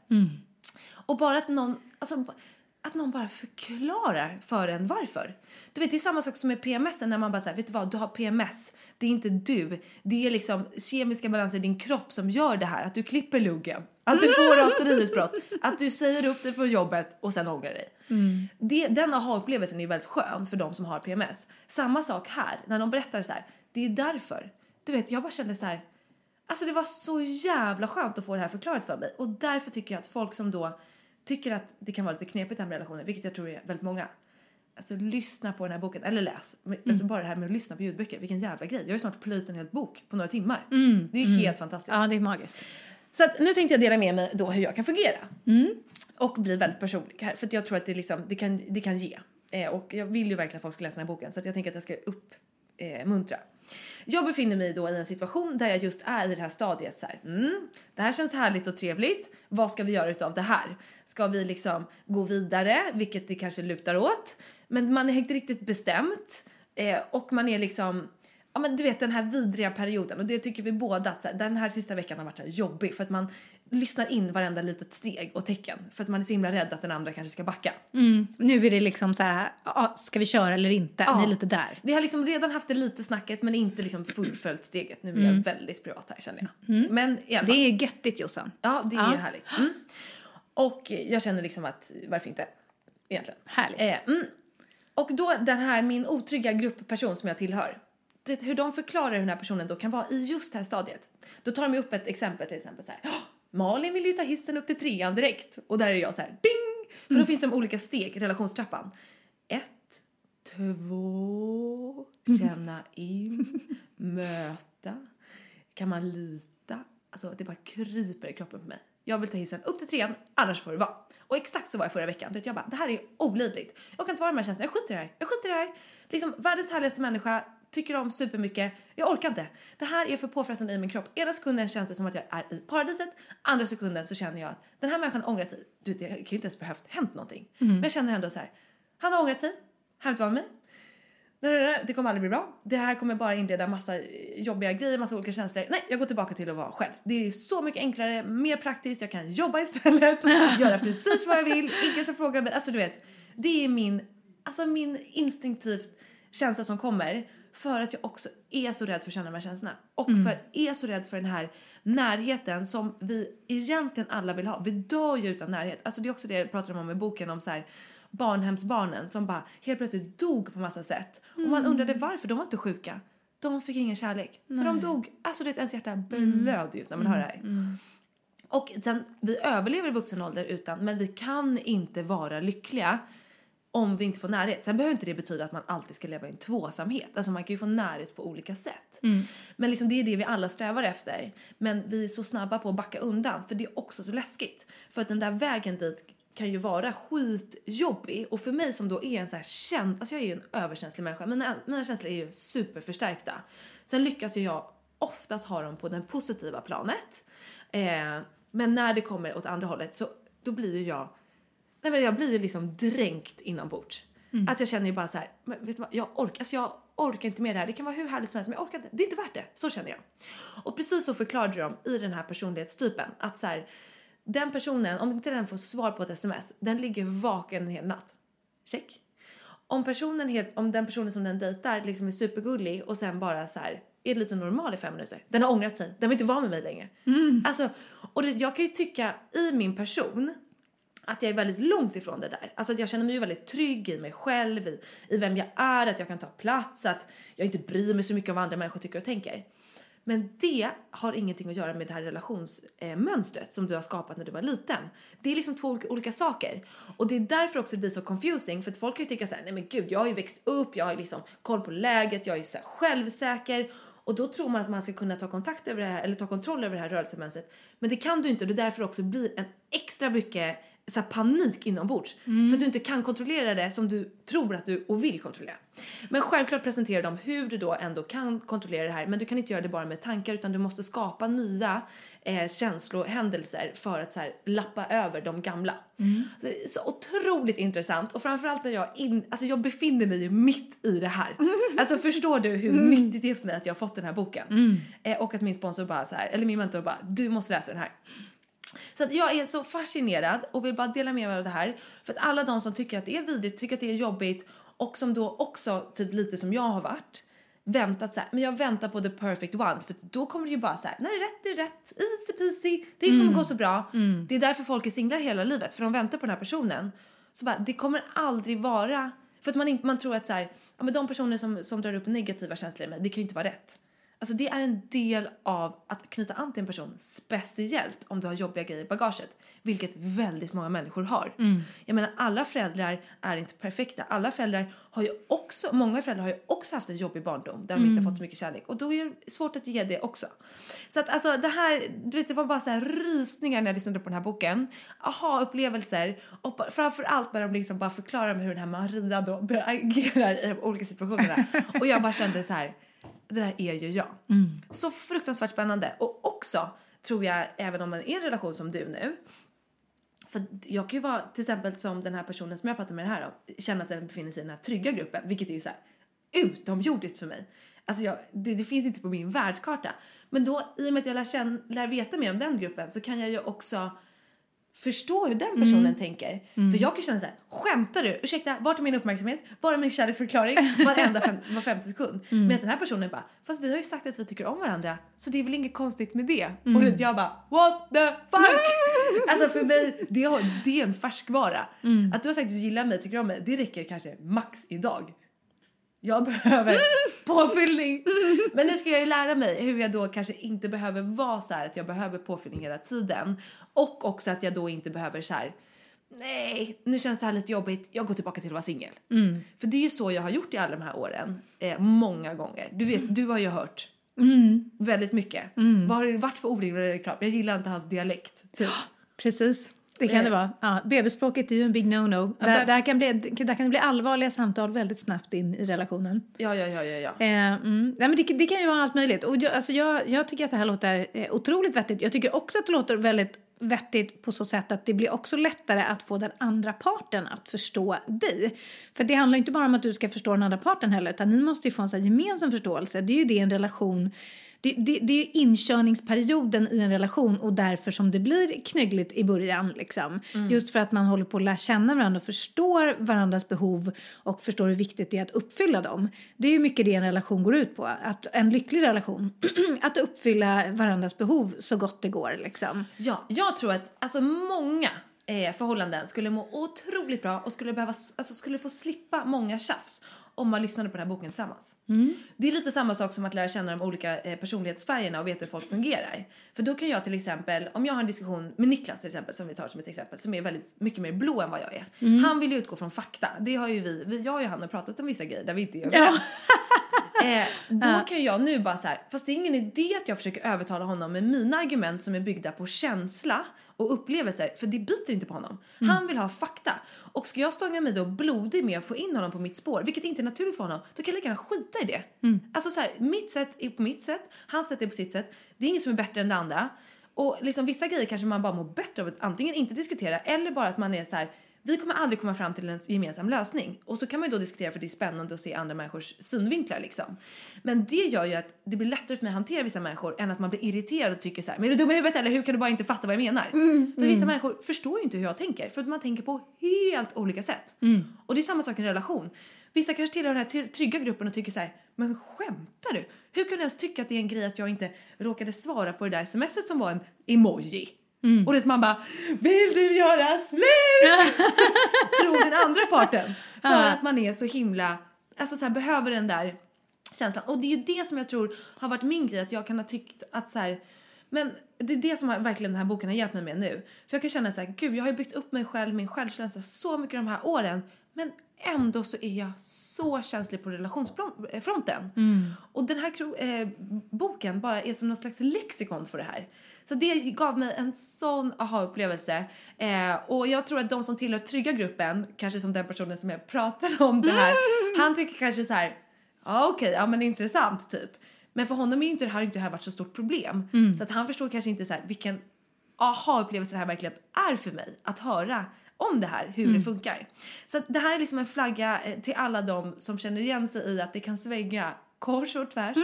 Och bara att någon, alltså att någon bara förklarar för en varför. Du vet, det är samma sak som med PMS när man bara säger, vet du vad, du har PMS. Det är inte du. Det är liksom kemiska balanser i din kropp som gör det här. Att du klipper luggen, att du får raseriutbrott, att du säger upp dig från jobbet och sen ångrar dig. Det, den aha-upplevelsen är väldigt skön för de som har PMS. Samma sak här, när de berättar så här, det är därför. Du vet, jag bara kände så här, alltså det var så jävla skönt att få det här förklarat för mig. Och därför tycker jag att folk som då tycker att det kan vara lite knepigt det här med relationer, vilket jag tror är väldigt många. Alltså lyssna på den här boken, eller läs. Men, Alltså bara det här med att lyssna på ljudböcker, vilken jävla grej. Jag har ju snart plöjt en hel bok på några timmar. Det är ju helt fantastiskt. Ja, det är magiskt. Så att nu tänkte jag dela med mig då hur jag kan fungera. Och bli väldigt personlig här, för att jag tror att det, liksom, det, kan, det kan ge. Eh, och jag vill ju verkligen att folk ska läsa den här boken så jag tänker att jag ska uppmuntra. Jag befinner mig då i en situation där jag just är i det här stadiet så här. Mm, det här känns härligt och trevligt. Vad ska vi göra utav det här? Ska vi liksom gå vidare, vilket det kanske lutar åt. Men man är inte riktigt bestämt eh, och man är liksom Ja men du vet den här vidriga perioden och det tycker vi båda att så här, den här sista veckan har varit så här jobbig för att man lyssnar in varenda litet steg och tecken för att man är så himla rädd att den andra kanske ska backa. Nu är det liksom så här, ska vi köra eller inte? Ja. Ni är lite där. Vi har liksom redan haft det lite snacket men inte liksom fullföljt steget. Nu är jag väldigt privat här känner jag. Men i alla Det fall. är göttigt Jossan. Ja, det är Ja. härligt. Mm. Och jag känner liksom att varför inte? Egentligen. Härligt. Eh, mm. Och då den här min otrygga gruppperson som jag tillhör. Hur de förklarar hur den här personen då kan vara i just det här stadiet. Då tar de upp ett exempel till exempel så här. "Ja, Malin vill ju ta hissen upp till trean direkt. Och där är jag så här ding! För då finns det de olika steg i relationstrappan. Ett, två, känna in, (laughs) möta. Kan man lita? Alltså det bara kryper i kroppen på mig. Jag vill ta hissen upp till trean, annars får det vara. Och exakt så var jag förra veckan. Jag bara, det här är olidligt. Jag kan inte vara med de här känslorna. Jag skiter i det här. Jag skiter i det här. Liksom världens härligaste människa, tycker om supermycket. Jag orkar inte. Det här är för påfrestande i min kropp. Ena sekunden känns det som att jag är i paradiset. Andra sekunden så känner jag att den här människan har ångrat sig. Du vet, det kan ju inte ens behövt hänt någonting. Men jag känner ändå så här. Han har ångrat sig. Han vill inte vara med mig. nej, nej, nej, det kommer aldrig bli bra. Det här kommer bara inleda massa jobbiga grejer, massa olika känslor. Nej, jag går tillbaka till att vara själv. Det är så mycket enklare, mer praktiskt, jag kan jobba istället, (laughs) göra precis vad jag vill, ingen som frågar mig. Alltså du vet, det är min, alltså min instinktivt känsla som kommer för att jag också är så rädd för att känna de här känslorna. Och Mm. för är så rädd för den här närheten som vi egentligen alla vill ha. Vi dör ju utan närhet. Alltså det är också det jag pratar om i boken om så här barnhemsbarnen som bara helt plötsligt dog på massa sätt. Och man Mm. undrade varför, de var inte sjuka. De fick ingen kärlek. Så de Nej. dog. Alltså det är ens hjärta Mm. blöder ju när man hör det här. Och sen, vi överlever i vuxen ålder utan, men vi kan inte vara lyckliga om vi inte får närhet. Sen behöver inte det betyda att man alltid ska leva i en tvåsamhet. Alltså man kan ju få närhet på olika sätt. Men liksom det är det vi alla strävar efter. Men vi är så snabba på att backa undan för det är också så läskigt. För att den där vägen dit kan ju vara skitjobbig och för mig som då är en så här känd, alltså jag är ju en överkänslig människa, mina, mina känslor är ju superförstärkta. Sen lyckas ju jag oftast ha dem på den positiva planet. Eh, men när det kommer åt andra hållet så då blir ju jag Nej men jag blir liksom dränkt inombords. Att jag känner ju bara så här, men vet du vad, jag orkar, alltså jag orkar inte med det här. Det kan vara hur härligt som helst men jag orkar inte. Det är inte värt det. Så känner jag. Och precis så förklarade de i den här personlighetstypen att så här, den personen, om inte den får svar på ett sms, den ligger vaken en hel natt. Check. Om personen, helt, om den personen som den dejtar liksom är supergullig och sen bara så här är lite normal i fem minuter. Den har ångrat sig. Den vill inte vara med mig längre. Alltså, och det, jag kan ju tycka i min person att jag är väldigt långt ifrån det där. Alltså att jag känner mig ju väldigt trygg i mig själv, i, i vem jag är, att jag kan ta plats, att jag inte bryr mig så mycket om vad andra människor tycker och tänker. Men det har ingenting att göra med det här relationsmönstret som du har skapat när du var liten. Det är liksom två olika, saker. Och det är därför också det blir så confusing för att folk kan ju tycka såhär, nej men gud jag har ju växt upp, jag har ju liksom koll på läget, jag är ju såhär självsäker och då tror man att man ska kunna ta kontakt över det här eller ta kontroll över det här rörelsemönstret. Men det kan du inte och det är därför också blir en extra mycket så här panik inombords. För att du inte kan kontrollera det som du tror att du och vill kontrollera. Men självklart presenterar de hur du då ändå kan kontrollera det här. Men du kan inte göra det bara med tankar utan du måste skapa nya eh, känslohändelser för att så här, lappa över de gamla. Det är så otroligt intressant och framförallt när jag, in, alltså jag befinner mig ju mitt i det här. (laughs) Alltså förstår du hur nyttigt det är för mig att jag har fått den här boken? Eh, och att min sponsor bara så här, eller min mentor bara, du måste läsa den här. Så att jag är så fascinerad och vill bara dela med mig av det här. För att alla de som tycker att det är vidrigt, tycker att det är jobbigt och som då också, typ lite som jag har varit, väntat så här, men jag väntar på the perfect one för då kommer det ju bara så här, när det är rätt, det är rätt, easy peasy, det kommer gå så bra. Det är därför folk är singlar hela livet, för de väntar på den här personen. Så bara, det kommer aldrig vara, för att man, inte, man tror att så här, ja men de personer som, som drar upp negativa känslor mig, det kan ju inte vara rätt. Alltså det är en del av att knyta an till en person, speciellt om du har jobbiga grejer i bagaget, vilket väldigt många människor har. Jag menar alla föräldrar är inte perfekta. Alla föräldrar har ju också, många föräldrar har ju också haft en jobbig barndom där de inte har fått så mycket kärlek och då är det svårt att ge det också. Så att alltså det här, du vet det var bara så här rysningar när jag lyssnade på den här boken. Aha-upplevelser och framförallt när de liksom bara förklarar hur den här Maria då agerar i de olika situationerna. (laughs) och jag bara kände så här det där är ju jag. Så fruktansvärt spännande. Och också tror jag, även om man är i en relation som du nu. För jag kan ju vara, till exempel som den här personen som jag pratar med här om, känna att den befinner sig i den här trygga gruppen, vilket är ju så här utomjordiskt för mig. Alltså jag, det, det finns inte på min världskarta. Men då, i och med att jag lär, känna, lär veta mer om den gruppen så kan jag ju också förstå hur den personen tänker. För jag kan känna så här, skämtar du? Ursäkta, vart är min uppmärksamhet? Var är min kärleksförklaring? (laughs) Varenda fem, var femte sekund. Medan den här personen bara, fast vi har ju sagt att vi tycker om varandra så det är väl inget konstigt med det. Och det- jag bara, what the fuck? (laughs) alltså för mig, det, det är en färskvara. Att du har sagt att du gillar mig, tycker om mig, det räcker kanske max idag. Jag (laughs) behöver påfyllning. Men nu ska jag ju lära mig hur jag då kanske inte behöver vara så här att jag behöver påfyllning hela tiden. Och också att jag då inte behöver så här. Nej, nu känns det här lite jobbigt. Jag går tillbaka till att vara singel. För det är ju så jag har gjort i alla de här åren. Eh, många gånger. Du vet, du har ju hört. Väldigt mycket. Vad har det varit för orimlig reklam? Jag gillar inte hans dialekt. Typ. (gasps) Precis. Det kan Eh. det vara. Ja, BB-språket är ju en big no-no. Ja, Där, där, kan bli, där kan det bli allvarliga samtal väldigt snabbt in i relationen. Ja, ja, ja, ja, ja. Eh, mm. Nej, men det, det kan ju vara allt möjligt. Och jag, alltså jag, jag tycker att det här låter eh, otroligt vettigt. Jag tycker också att det låter väldigt vettigt på så sätt att det blir också lättare att få den andra parten att förstå dig. För det handlar inte bara om att du ska förstå den andra parten heller utan ni måste ju få en gemensam förståelse. Det är ju det en relation det, det, det är ju inkörningsperioden i en relation och därför som det blir knöggligt i början. Liksom. Mm. Just för att man håller på att lära känna varandra och förstår varandras behov och förstår hur viktigt det är att uppfylla dem. Det är ju mycket det en relation går ut på. Att en lycklig relation, (clears throat) att uppfylla varandras behov så gott det går. Liksom. Ja, jag tror att alltså många eh, förhållanden skulle må otroligt bra och skulle, behöva, alltså, skulle få slippa många tjafs om man lyssnade på den här boken tillsammans. Det är lite samma sak som att lära känna de olika eh, personlighetsfärgerna och veta hur folk fungerar. För då kan jag till exempel, om jag har en diskussion med Niklas till exempel, som vi tar som ett exempel, som är väldigt mycket mer blå än vad jag är. Han vill ju utgå från fakta. Det har ju vi, vi jag och han har pratat om vissa grejer där vi inte är överens. (laughs) Eh, då kan jag nu bara så här, fast det är ingen idé att jag försöker övertala honom med mina argument som är byggda på känsla och upplevelser, för det biter inte på honom. Han vill ha fakta. Och ska jag stånga mig då blodig med att få in honom på mitt spår, vilket inte är naturligt för honom, då kan jag lika gärna skita i det. Alltså så här, mitt sätt är på mitt sätt, hans sätt är på sitt sätt. Det är inget som är bättre än det andra. Och liksom vissa grejer kanske man bara mår bättre av att antingen inte diskutera eller bara att man är så här vi kommer aldrig komma fram till en gemensam lösning. Och så kan man ju då diskutera för det är spännande att se andra människors synvinklar liksom. Men det gör ju att det blir lättare för mig att hantera vissa människor än att man blir irriterad och tycker så här, men är du dum i huvudet eller hur kan du bara inte fatta vad jag menar? för vissa människor förstår ju inte hur jag tänker för att man tänker på helt olika sätt. Och det är samma sak i en relation. Vissa kanske tillhör den här trygga gruppen och tycker så här, men skämtar du? Hur kan du ens tycka att det är en grej att jag inte råkade svara på det där smset som var en emoji? Och det man bara, vill du göra slut? (laughs) Tror den andra parten. För att man är så himla, alltså så här, behöver den där känslan. Och det är ju det som jag tror har varit min grej, att jag kan ha tyckt att så här, men det är det som har, verkligen den här boken har hjälpt mig med nu. För jag kan känna så här, gud jag har ju byggt upp mig själv, min självkänsla så mycket de här åren. Men ändå så är jag så känslig på relationsfronten. Och den här eh, boken bara är som någon slags lexikon för det här. Så det gav mig en sån aha-upplevelse. Eh, och jag tror att de som tillhör trygga gruppen, kanske som den personen som jag pratar om det här, han tycker kanske så här, ja okej, ja men intressant typ. Men för honom är inte det här inte det här varit så stort problem. Så att han förstår kanske inte så här vilken aha-upplevelse det här verkligen är för mig att höra om det här, hur det funkar. Så det här är liksom en flagga eh, till alla de som känner igen sig i att det kan svänga kors och tvärs,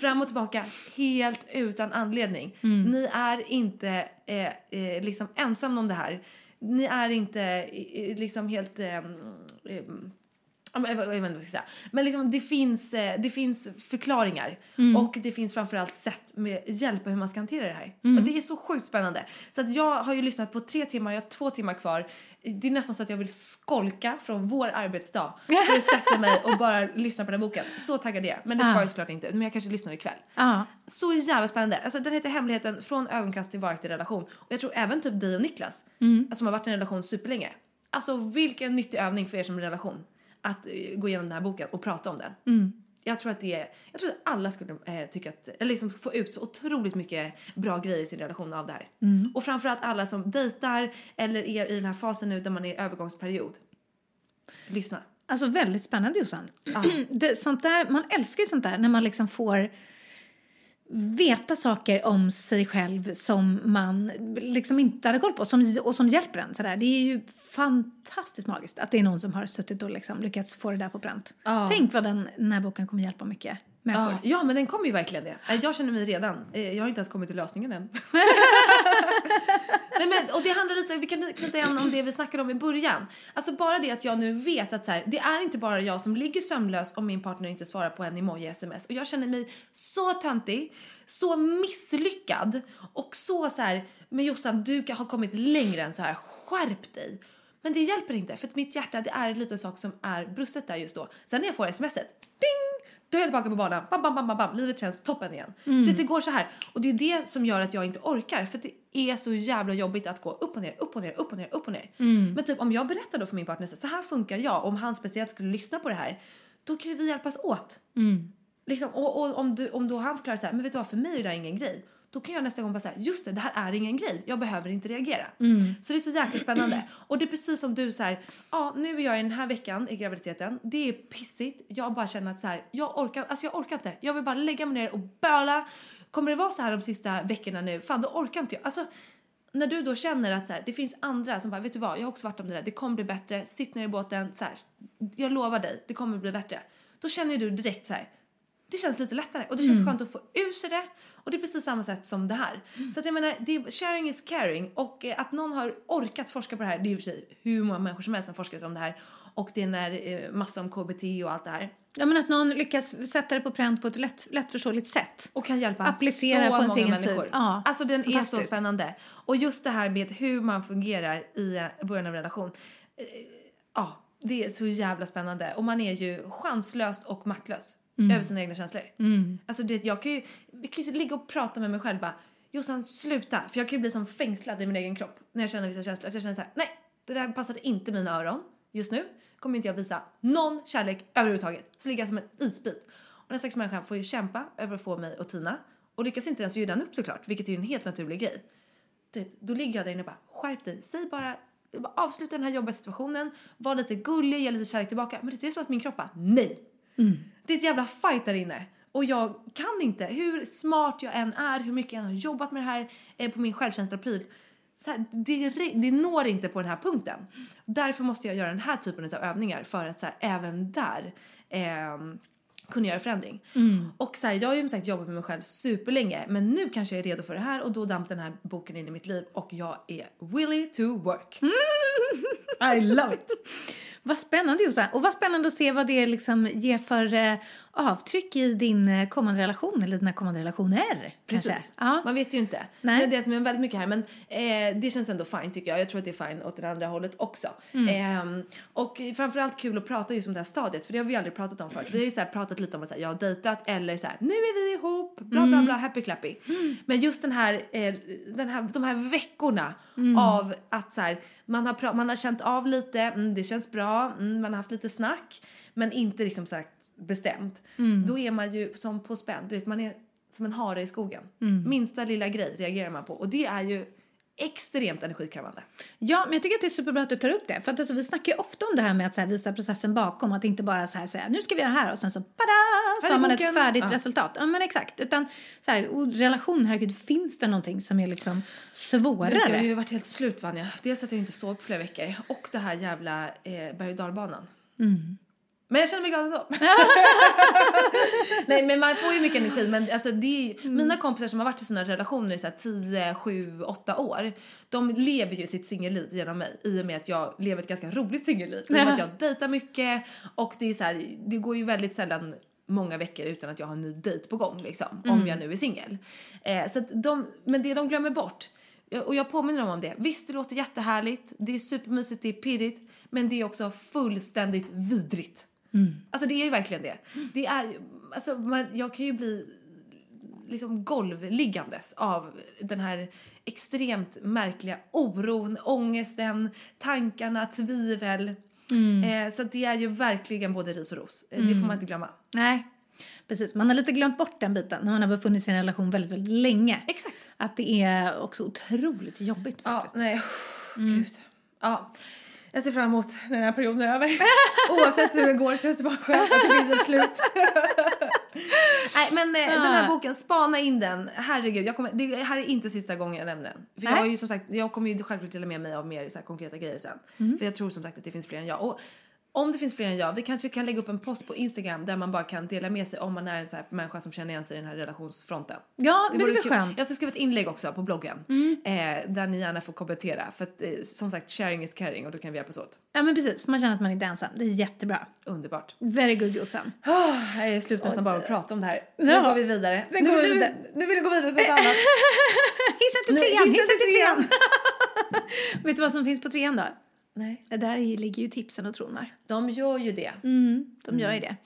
fram och tillbaka, helt utan anledning. Ni är inte eh, eh, liksom ensam om det här. Ni är inte eh, liksom helt... jag vet inte vad jag ska säga. Men liksom, det, finns, eh, det finns förklaringar och det finns framförallt sätt med hjälp hur man ska hantera det här. Och det är så sjukt spännande. Så att jag har ju lyssnat på tre timmar, jag har två timmar kvar. Det är nästan så att jag vill skolka från vår arbetsdag (laughs) för att sätta mig och bara lyssna på den här boken. Så taggad är. Men det ska Ja. jag såklart inte. Men jag kanske lyssnar ikväll. Ja. Så jävla spännande. Alltså den heter Hemligheten från ögonkast till varaktig relation. Och jag tror även typ dig och Niklas, alltså, som har varit i en relation superlänge. Alltså vilken nyttig övning för er som relation. Att eh, gå igenom den här boken och prata om den. Jag tror att det är, jag tror att alla skulle eh, tycka att, eller liksom få ut så otroligt mycket bra grejer i sin relation av det här. Och framförallt alla som dejtar eller är i den här fasen nu där man är i övergångsperiod. Lyssna. Alltså väldigt spännande Jossan. (clears throat) Det, sånt där, man älskar ju sånt där när man liksom får veta saker om sig själv som man liksom inte hade koll på som, och som hjälper en. Sådär. Det är ju fantastiskt magiskt att det är någon som har suttit och liksom lyckats få det där på pränt. Ja. Tänk vad den, den här boken kommer hjälpa mycket människor. Ja, ja, men den kommer ju verkligen det. Jag känner mig redan. eh, Jag har inte ens kommit till lösningen än. (laughs) Nej, men, och det handlar lite, vi kan knyta igen om det vi snackade om i början. Alltså bara det att jag nu vet att så här, det är inte bara jag som ligger sömnlös om min partner inte svarar på en emoji-sms. Och jag känner mig så töntig, så misslyckad och så så här, men Jossan du har kommit längre än så här, skärp dig. Men det hjälper inte för att mitt hjärta det är en liten sak som är brustet där just då. Sen när jag får smset, ding! Då är jag tillbaka på banan, bam, bam, bam, bam, bam. livet känns toppen igen. Det, det går så här. Och det är det som gör att jag inte orkar för det är så jävla jobbigt att gå upp och ner, upp och ner, upp och ner, upp och ner. Men typ om jag berättar då för min partner så här, funkar jag, om han speciellt skulle lyssna på det här, då kan vi hjälpas åt. Liksom, och, och om, du, om då han förklarar så här, men vet du vad, för mig är det där ingen grej. Då kan jag nästa gång bara säga, just det, det här är ingen grej. Jag behöver inte reagera. Så det är så jäkla spännande. Och det är precis som du så här, ja nu är jag i den här veckan i graviditeten. Det är pissigt. Jag bara känner att så här, jag orkar, alltså jag orkar inte. Jag vill bara lägga mig ner och böla. Kommer det vara så här de sista veckorna nu, fan då orkar inte jag. Alltså, när du då känner att så här, det finns andra som bara, vet du vad, jag har också varit om det där, det kommer bli bättre, sitt ner i båten, så här, jag lovar dig, det kommer bli bättre. Då känner du direkt så här, det känns lite lättare och det känns skönt att få ur sig det och det är precis samma sätt som det här. Så att jag menar, det är, sharing is caring och eh, att någon har orkat forska på det här, det är i och för sig hur många människor som helst som forskat om det här och det är när, eh, massa om KBT och allt det här. Ja, men att någon lyckas sätta det på pränt på ett lätt, lättförståeligt sätt. Och kan hjälpa Applicera så på många människor. Ja, Alltså den är så spännande. Och just det här med hur man fungerar i eh, början av en relation. Eh, Ja, det är så jävla spännande. Och man är ju chanslös och maktlös Mm. över sina egna känslor. Alltså det, jag kan ju, jag kan ju ligga och prata med mig själv bara Jossan sluta! För jag kan ju bli som fängslad i min egen kropp när jag känner vissa känslor. Att jag känner så här, nej det där passade inte mina öron just nu. Kommer inte jag visa någon kärlek överhuvudtaget. Så ligger jag som en isbit. Och den stackars människan får ju kämpa över att få mig att tina. Och lyckas inte den så ger den upp såklart, vilket är ju en helt naturlig grej. Då ligger jag där inne och bara skärp dig, säg bara bara avsluta den här jobbiga situationen, var lite gullig, ge lite kärlek tillbaka. Men det är som att min kropp bara, nej! Det är ett jävla fight där inne. Och jag kan inte, hur smart jag än är, hur mycket jag än har jobbat med det här eh, på min självkänsla-pryl. Det, det når inte på den här punkten. Därför måste jag göra den här typen av övningar för att så här, även där ehm, kunna göra förändring. Och så här, jag har ju som sagt jobbat med mig själv superlänge men nu kanske jag är redo för det här och då damp den här boken in i mitt liv och jag är willing to work. (laughs) I love it! Vad spännande Jossan. Och vad spännande att se vad det liksom ger för eh, avtryck i din eh, kommande relation eller dina kommande relationer. Precis. Ja. Man vet ju inte. Nej. Jag har delat med mig väldigt mycket här men eh, det känns ändå fine tycker jag. Jag tror att det är fine åt det andra hållet också. Mm. Ehm, och framförallt kul att prata just om det här stadiet för det har vi aldrig pratat om förut. Vi har ju så pratat lite om att så jag har dejtat eller så här, nu är vi ihop, bla Mm. bla bla, happy clappy. Men just den här, eh, den här, de här veckorna Mm. av att så här, man, har man har känt av lite, mm, det känns bra, mm, man har haft lite snack men inte liksom sagt bestämt. Mm. Då är man ju som på spänn, du vet man är som en hare i skogen. Mm. Minsta lilla grej reagerar man på och det är ju extremt energikrävande. Ja, men jag tycker att det är superbra att du tar upp det. För att alltså, vi snackar ju ofta om det här med att här, visa processen bakom. Att inte bara så här säga nu ska vi göra det här och sen så bada, så har man ett färdigt Ja. resultat. Ja, men exakt. Utan så här, och relation, herregud, finns det någonting som är liksom Du svårare? jag har ju varit helt slut Vanja. Dels att jag inte sov på flera veckor och det här jävla eh, berg och dalbanan. Mm. Men jag känner mig glad ändå. (laughs) (laughs) Nej men man får ju mycket energi men alltså det är, Mm. mina kompisar som har varit i sina relationer i så här 10, 7, 8 år. De lever ju sitt singelliv genom mig i och med att jag lever ett ganska roligt singelliv. I och med att (laughs) jag dejtar mycket och det är så här, det går ju väldigt sällan många veckor utan att jag har en ny dejt på gång liksom. Om jag nu är singel. Eh, så att de, men det de glömmer bort och jag påminner dem om det. Visst, det låter jättehärligt, det är supermysigt, det är pirrigt, men det är också fullständigt vidrigt. Alltså det är ju verkligen det. Det är ju, alltså man, jag kan ju bli liksom golvliggandes av den här extremt märkliga oron, ångesten, tankarna, tvivel. Eh, så det är ju verkligen både ris och ros. Eh, Det får man inte glömma. Nej, precis. Man har lite glömt bort den biten när man har befunnit sig i en relation väldigt, väldigt länge. Exakt. Att det är också otroligt jobbigt Ja, faktiskt. nej, gud. Ja. Jag ser fram emot när den här perioden är över. (laughs) Oavsett hur det går så känns det bara skönt att det finns ett slut. (laughs) Nej men eh, den här boken, spana in den. Herregud, jag kommer, det här är inte sista gången jag nämner den. För jag har ju som sagt, jag kommer ju självklart dela med mig av mer så här konkreta grejer sen. För jag tror som sagt att det finns fler än jag. Och om det finns fler än jag, vi kanske kan lägga upp en post på Instagram där man bara kan dela med sig om man är en sån här människa som känner igen sig i den här relationsfronten. Ja, det vore skönt. Jag ska skriva ett inlägg också på bloggen eh, där ni gärna får kommentera för att eh, som sagt sharing is caring och då kan vi hjälpas åt. Ja, men precis. För man känner att man inte är ensam. Det är jättebra. Underbart. Very good Jossan. Oh, jag är slut nästan bara att prata om det här. Nu Ja. går vi vidare. Nu Nu, vi nu, vidare. nu vill jag gå vidare till något annat. (laughs) Hissen till Nu- trean! hissen till till trean! (laughs) Vet du vad som finns på trean då? Nej. Där ligger ju tipsen och tronar. De gör ju det. Mm, de gör ju det.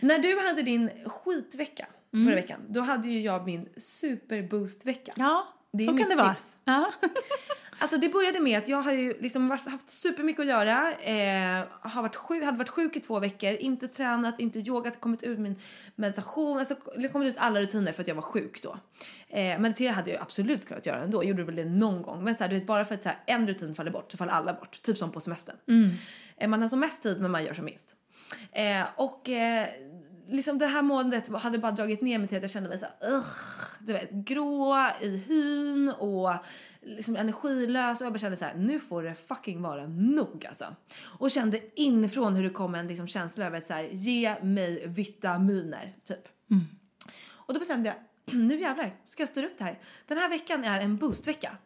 När du hade din skitvecka Mm. förra veckan, då hade ju jag min superboostvecka. Ja, Det så kan det vara. tips. Ja. (laughs) Alltså det började med att jag har ju liksom haft supermycket att göra. Eh, har varit sjuk, hade varit sjuk i två veckor, inte tränat, inte yogat, kommit ut min meditation, alltså det kommit ut alla rutiner för att jag var sjuk då. Eh, meditera hade jag absolut kunnat göra ändå, jag gjorde väl det någon gång. Men så här, du vet bara för att så här, en rutin faller bort så faller alla bort, typ som på semestern. Eh, man har som mest tid men man gör som minst. Eh, och eh, liksom det här måendet hade bara dragit ner mig till att jag kände mig så här, ugh, du vet, grå i hyn och liksom energilös och jag bara kände så här, nu får det fucking vara nog alltså. Och kände inifrån hur det kom en liksom känsla över att så här, ge mig vitaminer, typ. Och då bestämde jag, (clears throat) nu jävlar ska jag styra upp det här. Den här veckan är en boostvecka.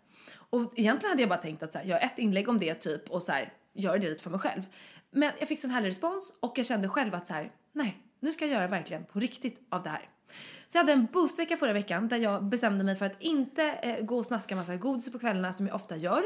Och egentligen hade jag bara tänkt att så här, göra ett inlägg om det typ och så här, göra det lite för mig själv. Men jag fick sån härlig respons och jag kände själv att så här, nej, nu ska jag göra verkligen på riktigt av det här. Så jag hade en boostvecka förra veckan där jag bestämde mig för att inte eh, gå och snaska massa godis på kvällarna som jag ofta gör.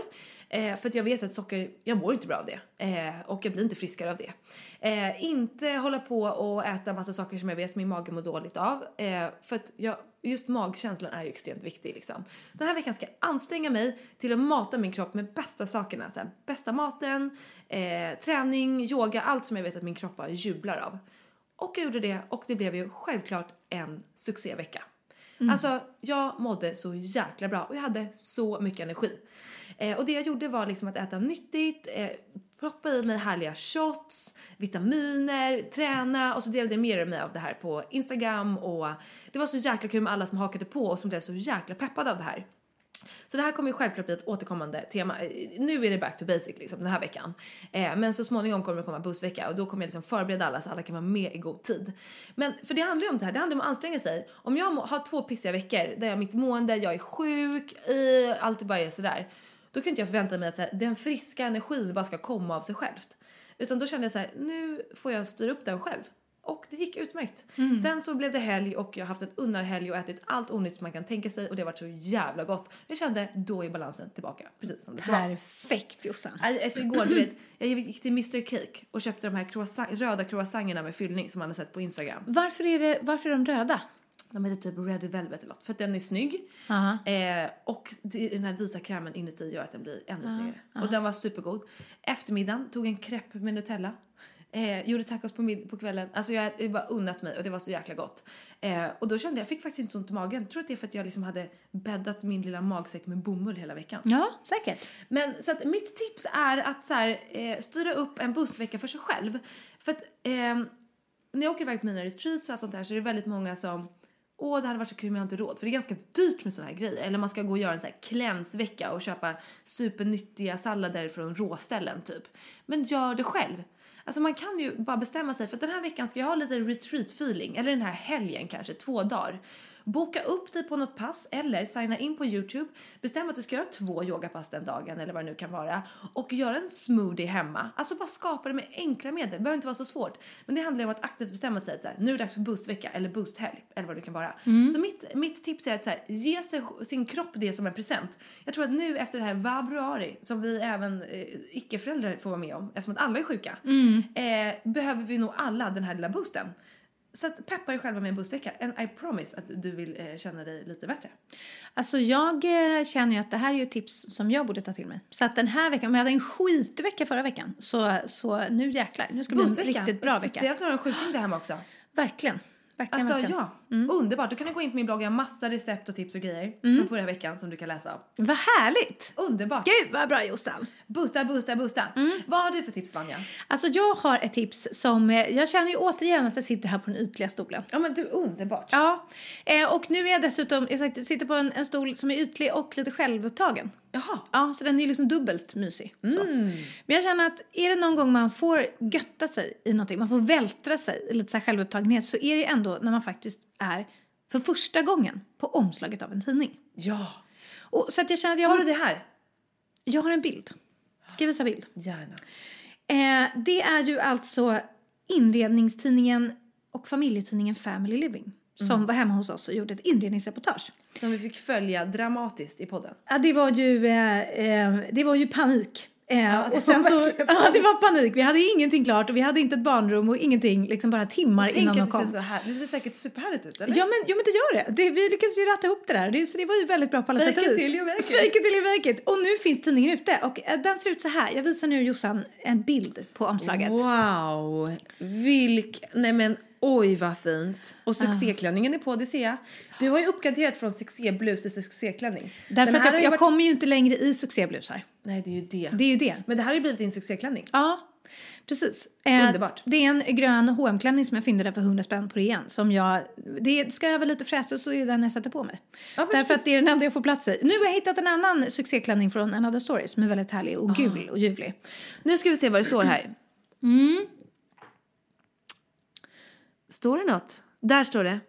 Eh, för att jag vet att socker, jag mår inte bra av det. Eh, och jag blir inte friskare av det. Eh, inte hålla på och äta massa saker som jag vet min mage mår dåligt av. Eh, för att jag, just magkänslan är ju extremt viktig liksom. Den här veckan ska jag anstränga mig till att mata min kropp med bästa sakerna. Så här, bästa maten, eh, träning, yoga, allt som jag vet att min kropp bara jublar av. Och jag gjorde det och det blev ju självklart en succévecka. Alltså jag mådde så jäkla bra och jag hade så mycket energi. Eh, och det jag gjorde var liksom att äta nyttigt, eh, proppa i mig härliga shots, vitaminer, träna och så delade jag med mig av det här på Instagram och det var så jäkla kul med alla som hakade på och som blev så jäkla peppade av det här. Så det här kommer ju självklart bli ett återkommande tema. Nu är det back to basic liksom den här veckan. Eh, men så småningom kommer det komma bussvecka och då kommer jag liksom förbereda alla så alla kan vara med i god tid. Men för det handlar ju om det här, det handlar om att anstränga sig. Om jag har två pissiga veckor där jag har mitt mående, jag är sjuk, eh, allt bara är sådär. Då kan inte jag förvänta mig att här, den friska energin bara ska komma av sig självt. Utan då kände jag så här, nu får jag styra upp den själv. Och det gick utmärkt. Sen så blev det helg och jag har haft en unnarhelg och ätit allt onyttigt man kan tänka sig och det har varit så jävla gott. Jag kände, då är balansen tillbaka. Precis som det ska. Perfekt Jossan. Alltså igår, du vet, (clears throat) jag gick till Mr Cake och köpte de här croissant, röda croissanterna med fyllning som man har sett på Instagram. Varför är, det, varför är de röda? De heter typ Red Velvet eller något, för att den är snygg. Aha. Eh, och den här vita krämen inuti gör att den blir ännu snyggare. Och den var supergod. Eftermiddagen tog en crepe med Nutella. Eh, gjorde tacos på, mid- på kvällen. Alltså jag hade bara unnat mig och det var så jäkla gott. Eh, och då kände jag, jag fick faktiskt inte så ont i magen. Jag tror att det är för att jag liksom hade bäddat min lilla magsäck med bomull hela veckan. Ja, säkert. Men så att mitt tips är att så här, eh, styra upp en bussvecka för sig själv. För att eh, när jag åker iväg på mina retreats och allt sånt där så är det väldigt många som Åh, det hade varit så kul men jag har inte råd. För det är ganska dyrt med såna här grejer. Eller man ska gå och göra en sån här klämsvecka och köpa supernyttiga sallader från råställen typ. Men gör det själv. Alltså man kan ju bara bestämma sig för att den här veckan ska jag ha lite retreat feeling. Eller den här helgen kanske, två dagar. Boka upp dig på något pass eller signa in på Youtube. Bestäm att du ska göra två yogapass den dagen eller vad det nu kan vara. Och göra en smoothie hemma. Alltså bara skapa det med enkla medel. Det behöver inte vara så svårt. Men det handlar ju om att aktivt bestämma sig att så här, nu är det dags för boostvecka eller boosthelg eller vad det kan vara. Så mitt, mitt tips är att så här, ge sig, sin kropp det som en present. Jag tror att nu efter det här vabruari som vi även eh, icke-föräldrar får vara med om eftersom att alla är sjuka. Eh, behöver vi nog alla den här lilla boosten. Så att peppa dig själva med en boostvecka. And I promise att du vill eh, känna dig lite bättre. Alltså jag eh, känner ju att det här är ju tips som jag borde ta till mig. Så att den här veckan, om jag hade en skitvecka förra veckan, så, så nu jäklar, nu ska det bli en riktigt bra vecka. Speciellt när du har en sjukdom där hemma också. Verkligen. Verkligen, Alltså verkligen. ja, underbart. Du kan gå in på min blogg, jag har massa recept och tips och grejer från förra veckan som du kan läsa. Vad härligt! Underbart! Gud vad bra Jossan! Boosta, boosta, boosta. Vad har du för tips Vanja? Alltså jag har ett tips som, eh, jag känner ju återigen att jag sitter här på den ytliga stolen. Ja men du, underbart. Ja, eh, och nu är jag dessutom, jag sitter på en, en stol som är ytlig och lite självupptagen. Jaha. Ja, så den är ju liksom dubbelt mysig. Så. Men jag känner att är det någon gång man får götta sig i någonting, man får vältra sig i lite så här självupptagenhet så är det ändå när man faktiskt är för första gången på omslaget av en tidning. Ja. Och, så att jag känner att jag Har du det här? Jag har en bild. Ska jag visa bild? Gärna. Eh, det är ju alltså inredningstidningen och familjetidningen Family Living som var hemma hos oss och gjorde ett inredningsreportage. Som vi fick följa dramatiskt i podden. Ja, det var ju, eh, eh, det var ju panik. Eh, och sen så, (laughs) ja, det var panik. Vi hade ingenting klart och vi hade inte ett barnrum och ingenting, liksom bara timmar Tänk innan de att det kom. ser så här, det ser säkert superhärligt ut eller? Ja men, ja men det gör det. det vi lyckades ju ratta ihop det där. Det, så det var ju väldigt bra på alla Fake sätt och vis. Fake it till you make it. Och nu finns tidningen ute och eh, den ser ut så här. Jag visar nu Jossan en bild på omslaget. Wow, vilk... Nej men oj vad fint. Och Ah. succéklänningen är på, det ser jag. Du har ju uppgraderat från succéblus till succéklänning. Därför att jag, jag varit- kommer ju inte längre i succéblusar. Nej det är ju det. Det är ju det. Men det här har ju blivit din succéklänning. Ja. Precis. Eh, Underbart. Det är en grön hm klänning som jag fyndade för 100 spänn på rean. Som jag, det ska jag vara lite fräsig så är det den jag sätter på mig. Ja, Därför precis. att det är den enda jag får plats i. Nu har jag hittat en annan succéklänning från Another Story som är väldigt härlig och gul och ljuvlig. Nu ska vi se vad det står här. Mm. Står det något? Där står det.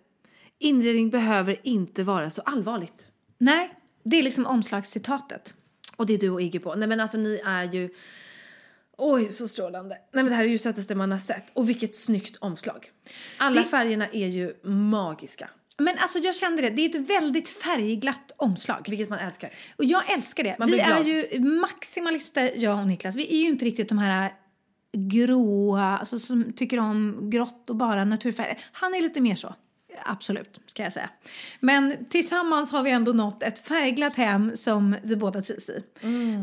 Inredning behöver inte vara så allvarligt. Nej, det är liksom omslagscitatet. Och det är du och Iggy på. Nej men alltså ni är ju... Oj, så strålande. Nej men det här är ju sötaste man har sett. Och vilket snyggt omslag. Alla Det- färgerna är ju magiska. Men alltså jag kände det, det är ett väldigt färgglatt omslag. Vilket man älskar. Och jag älskar det. Man vi är ju maximalister, jag och Niklas. Vi är ju inte riktigt de här gråa, alltså som tycker om grått och bara naturfärger. Han är lite mer så. Absolut, ska jag säga. Men tillsammans har vi ändå nått ett färgglatt hem som vi båda trivs i.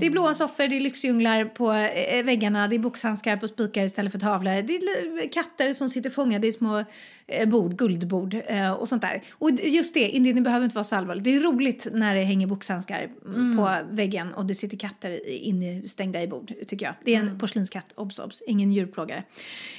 Det är blåa soffor, det är lyxdjunglar på eh, väggarna, det är boxhandskar på spikar istället för tavlor. Det är katter som sitter fångade i små eh, bord, guldbord eh, och sånt där. Och just det, inredning behöver inte vara så allvarligt. Det är roligt när det hänger boxhandskar mm. på väggen och det sitter katter i- instängda i bord, tycker jag. Det är en porslinskatt, obs obs, ingen djurplågare.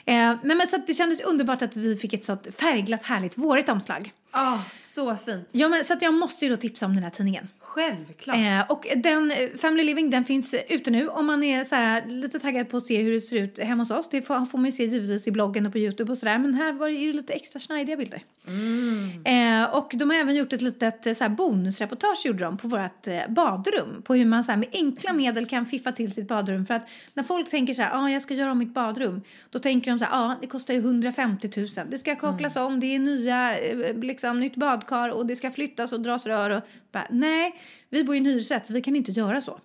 Eh, nej men så det kändes underbart att vi fick ett sånt färgglatt, härligt, vårigt omslag. Ah, så fint. Ja, men så jag måste ju då tipsa om den här tidningen. Självklart. Eh, och den, eh, Family Living den finns ute nu om man är så här, lite taggad på att se hur det ser ut hemma hos oss. Det får, får man ju se givetvis i bloggen och på Youtube och sådär. Men här var det ju lite extra snajdiga bilder. Mm. Eh, och de har även gjort ett litet eh, så här, bonusreportage gjorde de på vårt eh, badrum. På hur man så här, med enkla medel kan fiffa till sitt badrum. För att när folk tänker så här, ah, jag ska göra om mitt badrum. Då tänker de så här, ah, det kostar ju 150 000. Det ska kaklas om, det är nya, eh, liksom, nytt badkar och det ska flyttas och dras rör. Och, bara, nej, vi bor i en hyresrätt så vi kan inte göra så.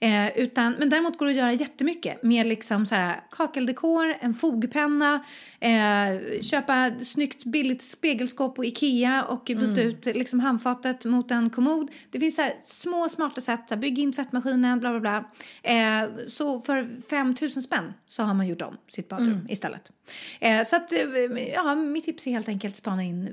Eh, utan, men däremot går det att göra jättemycket med liksom så här, kakeldekor, en fogpenna, eh, köpa snyggt billigt spegelskåp på Ikea och byta ut liksom handfatet mot en kommod. Det finns så här små smarta sätt, så här, bygg in tvättmaskinen, bla bla bla. Eh, så för 5 000 spänn så har man gjort om sitt badrum istället. Eh, så att, eh, ja, mitt tips är helt enkelt spana in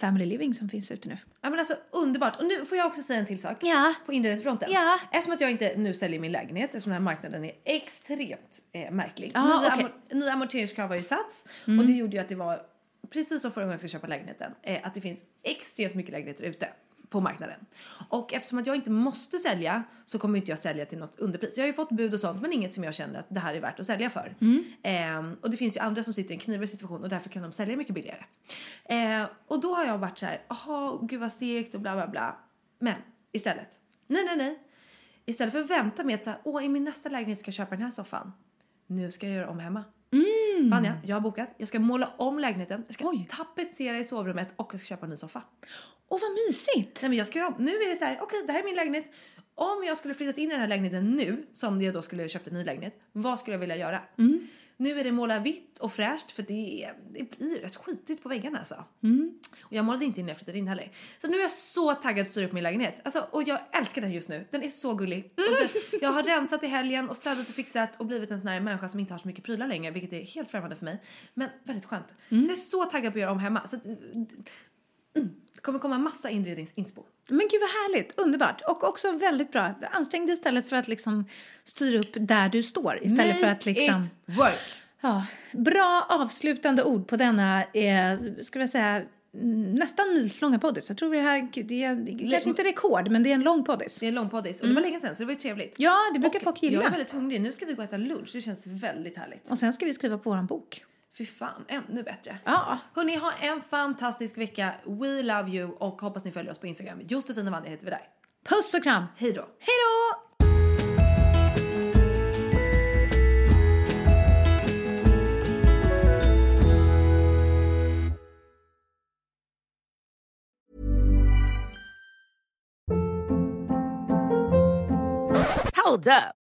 Family Living som finns ute nu. Ja men alltså underbart. Och nu får jag också säga en till sak. Ja. På inredningsfronten. Ja. Eftersom att jag inte nu säljer min lägenhet eftersom den här marknaden är extremt eh, märklig. Ja, nya, okej. amor- nya amorteringskrav har ju satts Mm. och det gjorde ju att det var precis som förra gången jag ska köpa lägenheten eh, att det finns extremt mycket lägenheter ute på marknaden. Och eftersom att jag inte måste sälja så kommer inte jag sälja till något underpris. Jag har ju fått bud och sånt men inget som jag känner att det här är värt att sälja för. Mm. Ehm, och det finns ju andra som sitter i en knivig situation och därför kan de sälja mycket billigare. Ehm, och då har jag varit så här, jaha gud vad segt och bla bla bla. Men istället, nej nej nej. Istället för att vänta med att så här, åh i min nästa lägenhet ska jag köpa den här soffan. Nu ska jag göra om hemma. Mm. Vanja, jag har bokat. Jag ska måla om lägenheten. Jag ska tapetsera i sovrummet och jag ska köpa en ny soffa. Åh vad mysigt! Nej men jag ska göra om. Nu är det så här, okej det här är min lägenhet. Om jag skulle flyttat in i den här lägenheten nu, som jag då skulle köpt en ny lägenhet, vad skulle jag vilja göra? Nu är det måla vitt och fräscht för det, det blir rätt skitigt på väggarna alltså. Och jag målade inte in när jag flyttade in heller. Så nu är jag så taggad att styra upp min lägenhet. Alltså, och jag älskar den just nu. Den är så gullig. Och den, (laughs) jag har rensat i helgen och städat och fixat och blivit en sån här människa som inte har så mycket prylar längre, vilket är helt främmande för mig. Men väldigt skönt. Så jag är så taggad på att göra om hemma. Så mm, det kommer komma massa inredningsinspo. Men gud vad härligt, underbart. Och också väldigt bra. Ansträng dig istället för att liksom styra upp där du står. Istället för att liksom... It work. Ja, bra avslutande ord på denna, eh, skulle jag säga, mm, nästan milslånga poddis. Jag tror vi här, det är, det är kanske inte rekord, men det är en lång poddis. Det är en lång poddis och det var länge sedan så det var ju trevligt. Ja, det brukar Och folk gilla. Jag är väldigt hungrig. Nu ska vi gå och äta lunch. Det känns väldigt härligt. Och sen ska vi skriva på vår bok. Fy fan, ännu bättre. Ja. Hörni, ha en fantastisk vecka. We love you och hoppas ni följer oss på Instagram. Josefin och Vanja heter vi där. Puss och kram! Hej då! Hej då! Hold up.